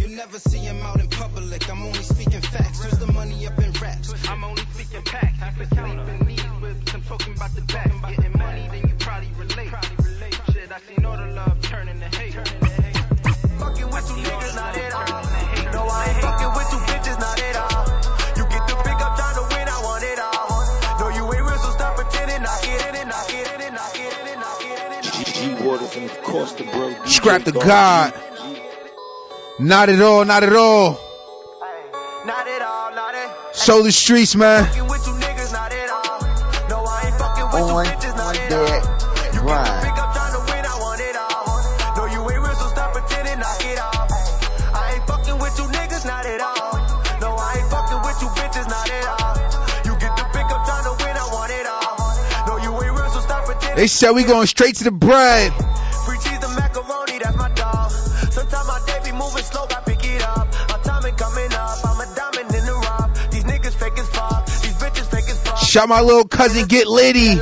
You never see him out in public. I'm only speaking facts. There's the money up in raps. I'm only speaking facts. I can sleep in these whips. I'm talking about the back. Getting money, then you probably relate. Waters, and of course the bro DJ Scrap the God God. Not at all, not at all. Not at all, not at Soul the streets, man. They said we going straight to the bread. Free cheese and macaroni, that's my dog. Sometimes my day be moving slow, I pick it up. My timing coming up, I'm a diamond in the rough. These niggas fake as fuck, these bitches fake as fuck. Shout my little cousin, get litty.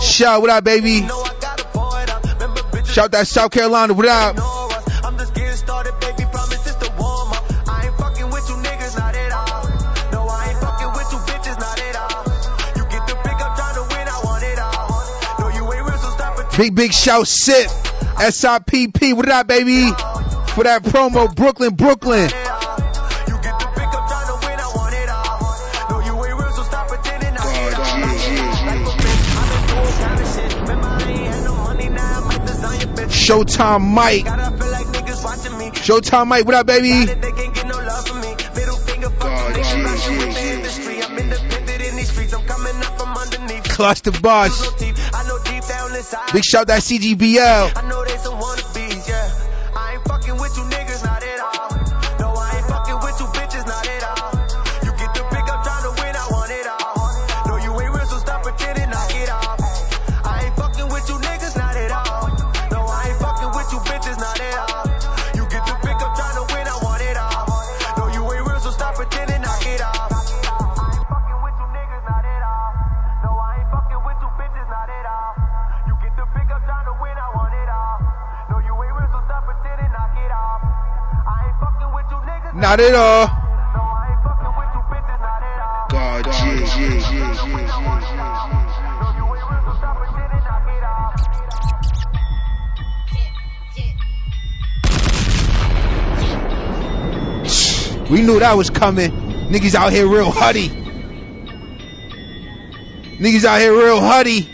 Shout, what up, baby? Shout that South Carolina, what up? Big, big shout, sip. S-I-P-P, what up, baby? For that promo, Brooklyn, Brooklyn. Showtime Mike. Showtime Mike, what up, baby? The boss. Big shout that CGBL. Not at all. God, yeah, yeah, yeah, yeah. We knew that was coming. Niggas out here real huddy. Niggas out here real huddy.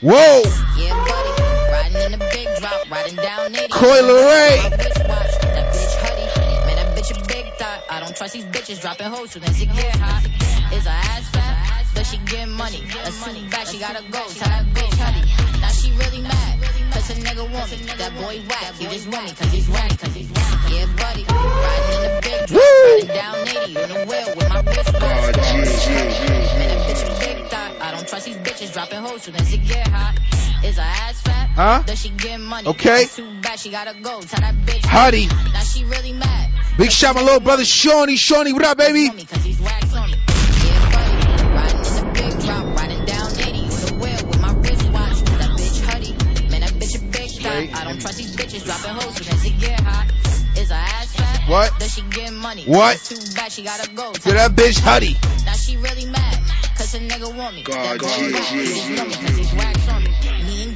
Whoa! Yeah, buddy. Riding in the big drop, riding down 80. Coil Ray. Trust these bitches dropping hoes soon as it get hot. Is her ass fat? Does she get money? That's too bad, she gotta go. Tell that bitch Huddy. Now she really mad. Cause a nigga want me. That boy whack. He just want me cause he's whack. Cause he's whack. Yeah, buddy. Riding in the big drop, riding down 80 on the wheel with my wrist watch. Man, that bitch a big thought. I don't trust these bitches dropping hoes soon as it get hot. Is her ass fat? Huh? Does she get money? Okay. Too bad, she gotta go. Tell that bitch. Huddy. Now she really mad. Big shout my little brother Shawnee. Shawnee, what up, baby? Cause he's wax on me. Yeah, buddy. Riding in the big drop, riding down 80 on the wheel with my wristwatch. That bitch Huddy. Man, that bitch a big thought. I don't trust these bitches dropping hoes soon as it get hot. Is her ass fat? What? Does she get money? What? Too bad, she gotta go. To that bitch Huddy. Now she really mad, cause a nigga want me. God, that boy yeah, whack, yeah, he just yeah. want me cause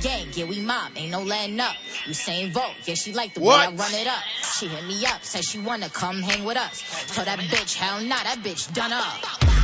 gang, yeah, we mob, ain't no letting up. We same vote, yeah, she like the What? way I run it up. She hit me up, said she wanna come hang with us. Told that bitch, hell nah, that bitch done up.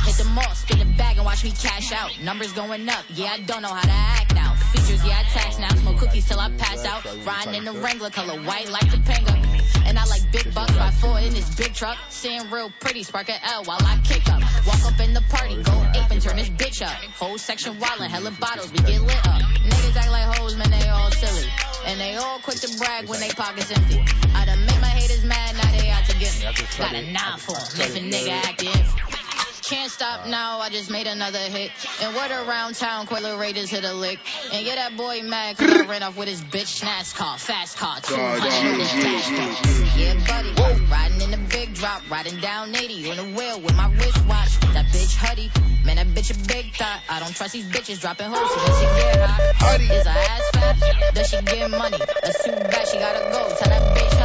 Hit the mall, spin the bag and watch me cash out. Numbers going up, yeah, I don't know how to act now. Features, yeah, I tax now. Smoke cookies till I pass out. Riding in the Wrangler, color white like the Topanga. And I like big bucks by four in this big truck. Seeing real pretty, spark L while I kick up. Walk up in the party, go ape and turn this bitch up. Whole section wildin', hella bottles, we get lit up. Niggas act like hoes, man, they all silly. And they all quick to brag when they pockets empty. I done made my haters mad, now they out to get me. Got a nine for a nigga acting. Can't stop now, I just made another hit. And what around town, Quilla Raiders hit a lick. And get that boy mad, cause I ran off with his bitch NASCAR, fast car, too. God, I know this yeah, fast yeah, buddy, riding in the big drop, riding down 80 on the wheel with my wristwatch. That bitch Huddy, man, that bitch a big thought. I don't trust these bitches dropping hoes, so she get hot. Is her ass fat? Does she get money? That's too bad, she gotta go. Tell that bitch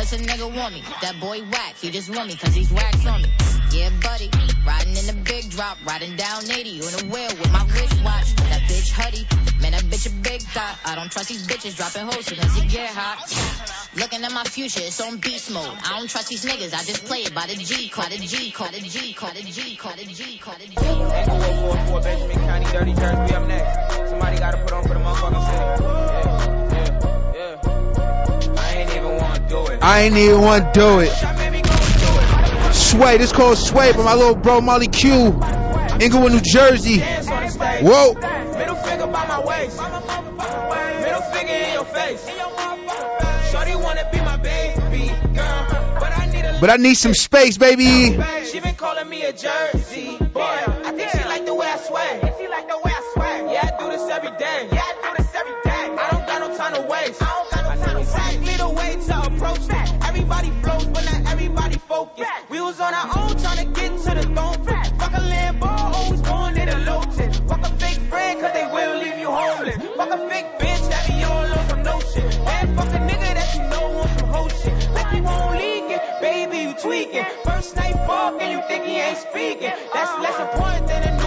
Cause a nigga want me. That boy whack, he just want me cause he's wax on me. Yeah, buddy. Riding in the big drop, riding down 80 on the wheel with my wristwatch. That bitch Huddy. Man, that bitch a big Scott. I don't trust these bitches dropping hoes as it get hot. Looking at my future, it's on beast mode. I don't trust these niggas, I just play it by the G code, the G code, the G code, the G code, the G code, the G code. Angle 144, Bergen County, Dirty Jersey, we up next. Somebody gotta put on for the motherfucking city. I ain't even wanna do it. I ain't even want to do it. Sway, this called Sway by my little bro Molly Q. Englewood, New Jersey. Whoa. Middle finger by my waist. Middle finger in your face. Shorty wanna be my baby girl, but I need a But I need some space, baby. She been calling me a Jersey boy. I think she like the way I sway. Focus. We was on our own trying to get to the throne. Fuck a Lambo, always going in the Lotus. Fuck a fake friend, cause they will leave you homeless. Fuck a fake bitch that be all on some no shit. And fuck a nigga that you know on some whole shit. Like you won't leak it, baby, you tweaking. First night fuck and you think he ain't speaking. That's less important than a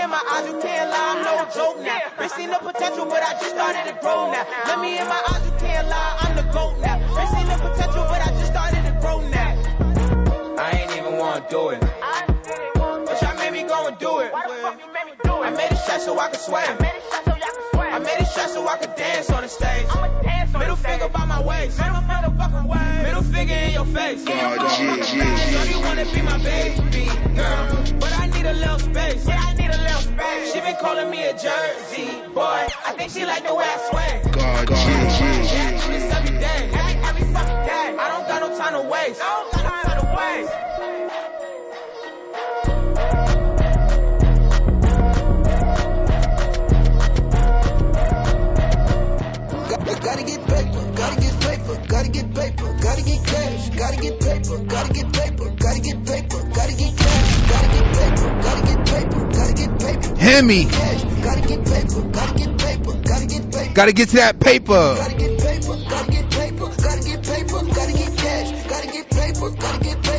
in my eyes, you can't lie, I'm no joke now. Bitch seen the potential, but I just started to grow now. Look me in my eyes, you can't lie, I'm the goat now. Bitch seen the potential, but I just started to grow now. I ain't even wanna do it. But y'all made me go and do it. I made a shot so I could sway. Could dance on the stage. Middle finger by my waist. Middle finger in your face. Shorty wanna be my baby girl, but I need a little space. Yeah, I need a little space. She been calling me a Jersey boy. I think she like the way I sway. God, Yeah, I do this every day. Every fucking day. I don't got no time to waste. I don't gotta get paper, gotta get paper, gotta get paper, gotta get cash, gotta get paper, gotta get paper, gotta get paper. Hear me. Gotta get paper, gotta get paper, gotta get paper. Gotta get to that paper. Gotta get paper, gotta get paper, gotta get paper, gotta get cash, gotta get paper, gotta get paper,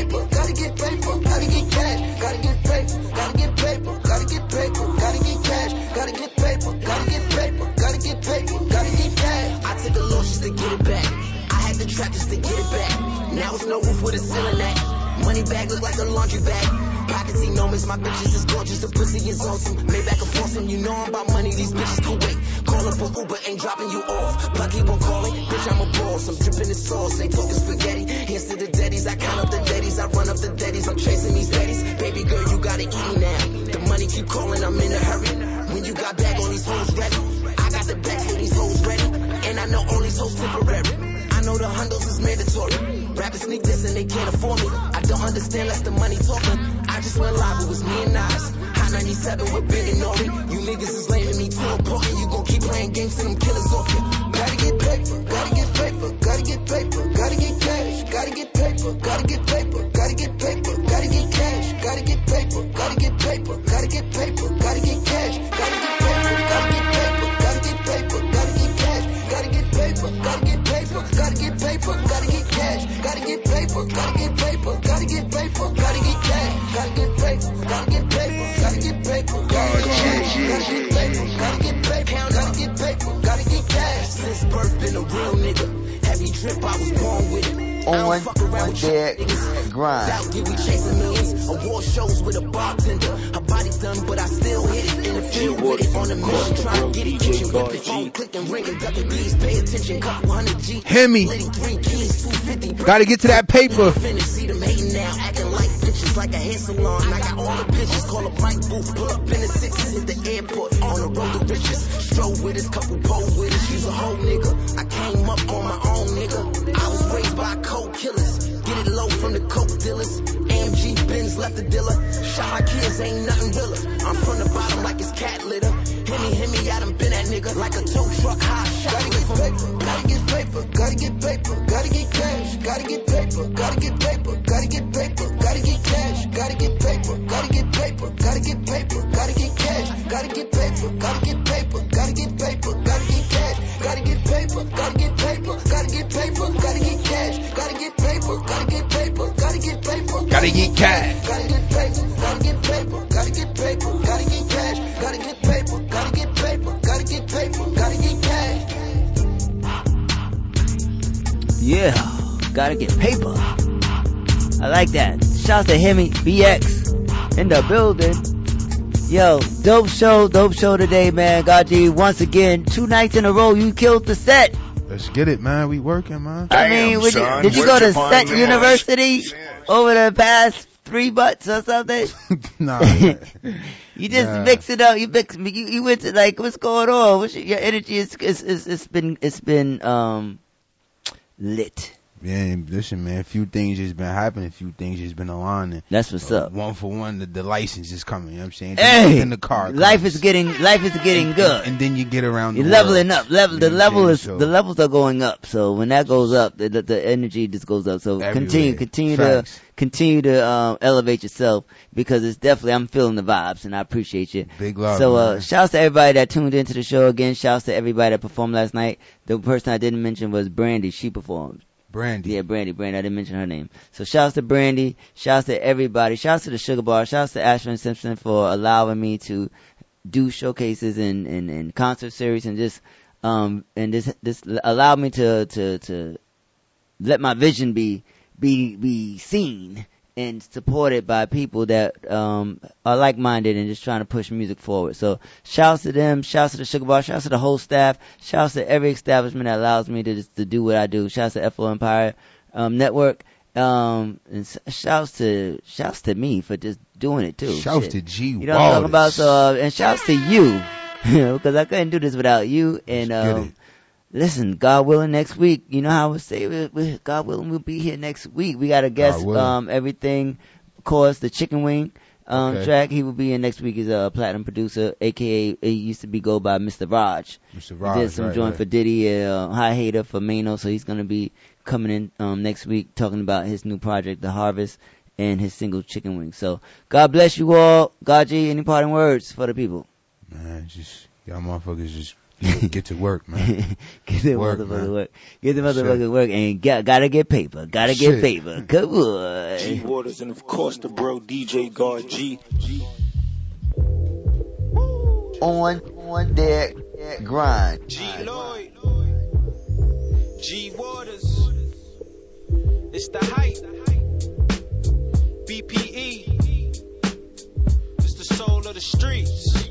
no roof with a ceiling at. Money bag look like a laundry bag. Pockets enormous, my bitches is gorgeous, the pussy is awesome. Maybach a Boston, you know I'm about money, these bitches can wait. Calling for Uber, ain't dropping you off. But keep on calling, bitch, I'm a boss. I'm dripping the sauce, ain't talking spaghetti. Hands to the daddies, I count up the daddies, I run up the daddies, I'm chasing these daddies. Baby girl, you gotta eat me now. The money keep calling, I'm in a hurry. When you got back on these hoes ready, I got the bag for these hoes ready. And I know all these hoes temporary. I know the hundreds is mandatory. Rappers sneak this and they can't afford me. I don't understand less the money talking. I just went live, it was me and Nas. High 97 with Big and Nori. You niggas is lame to me too important. You gon' keep playing games till them killers off you. Gotta get paper, gotta get paper, gotta get paper, gotta get cash, gotta get paper, gotta get paper, gotta get paper, gotta get cash, gotta get paper, gotta get paper, gotta get paper, gotta get cash, cash, gotta get paper, gotta get paper, gotta get paper, gotta get cash, gotta get paper, gotta get paper, gotta get paper, gotta get cash, gotta get paper, gotta get paper, gotta get paper, gotta get cash. Since birth, been a real nigga. Heavy drip, I was born with it. On their grind. Out here, we chasing millions. Award shows with a bartender. Her body done, but I still hit it. In the field with it. On the mission, trying to get it. Kitchen whipping, phone clicking, ringing, ducking bees. Pay attention, couple hundred G. Hear me. Three keys, 250. Gotta get to that paper. See them hating now, acting like bitches, like a hair salon. I got all the bitches, call up Mike Booth, pull up in the sixes, hit the airport, on the road to riches. Stroll with us, couple pole with us, she's a whole nigga. I came up on my own nigga. By cold killers, get it low from the coke dealers. AMG Benz left the dealer, shot my kids, ain't nothing realer. I'm from the bottom like it's cat litter. Himmy, himmy, I done been that nigga, like a tow truck, high shot. Gotta get paper, gotta get paper, gotta get paper, gotta get cash, gotta get paper, gotta get paper, gotta get paper, gotta get cash, gotta get paper, gotta get paper, gotta get paper, gotta get cash, gotta get paper, gotta get paper, gotta get paper, gotta get cash, gotta get paper, gotta get gotta get paper, gotta get paper, gotta get paper, Gotta get cash. gotta get paper, gotta get paper, gotta get paper, gotta get cash, gotta get paper, gotta get paper, gotta get paper, gotta get cash. Yeah, gotta get paper. I like that. Shouts to Hemi BX in the building. Yo, dope show, dope show today, man. Gaji, once again, two nights in a row, you killed the set. Let's get it, man. We working, man. I mean, would you- did you go to Set University over the past three months or something? nah. You just Nah. mix it up. You mix. You, you went to like, what's going on? What's your, your energy? Is is is it's been it's been um lit. Yeah, listen, man. A few things just been happening. A few things just been aligning. That's what's Uh, up. One for one, the, the license is coming. You know what I'm saying? Hey, in the car. life is getting life is getting good. And then you get around. You're the leveling world. up. Level the You know level is So- the levels are going up. So when that goes up, the the, the energy just goes up. So continue Everywhere. continue Facts. to continue to um, elevate yourself because it's definitely I'm feeling the vibes and I appreciate you. Big love, So uh, man. shouts to everybody that tuned into the show again. Shouts to everybody that performed last night. The person I didn't mention was Brandy. She performed. Brandy. Yeah, Brandy. Brandy. I didn't mention her name. So shouts to Brandy. Shouts to everybody. Shouts to the Sugar Bar. Shouts to Ashton Simpson for allowing me to do showcases and, and, and concert series and just um and this this allowed me to to to let my vision be be be seen and supported by people that um are like minded and just trying to push music forward. So shouts to them, shouts to the Sugar Bar, shouts to the whole staff, shouts to every establishment that allows me to just to do what I do. Shouts to FO Empire um network. Um and shouts to shouts to me for just doing it too. Shouts Shit. to G. You know what I'm talking about? So uh, and shouts to you. Because I couldn't do this without you and um Listen, God willing, next week, you know how I would say, we, we, God willing, we'll be here next week. We got a guest, um, everything, of course, the chicken wing, um, Okay. track. He will be in next week. He's a platinum producer, aka, he used to be go by Mr. Raj. Mr. He Raj, did some right, joint right. for Diddy, uh, Hi Hater for Maino, so he's gonna be coming in, um, next week talking about his new project, The Harvest, and his single Chicken Wing. So, God bless you all. God G, any parting words for the people? Man, just y'all motherfuckers just get, get to work, man. Get the Work, motherfucking man. work. Get the motherfucking work and got, gotta get paper. Gotta get Shit. paper. Come on. G Waters and of course the bro DJ God G. On, on their grind. G Lloyd, G Waters, it's the hype. BPE, it's the soul of the streets.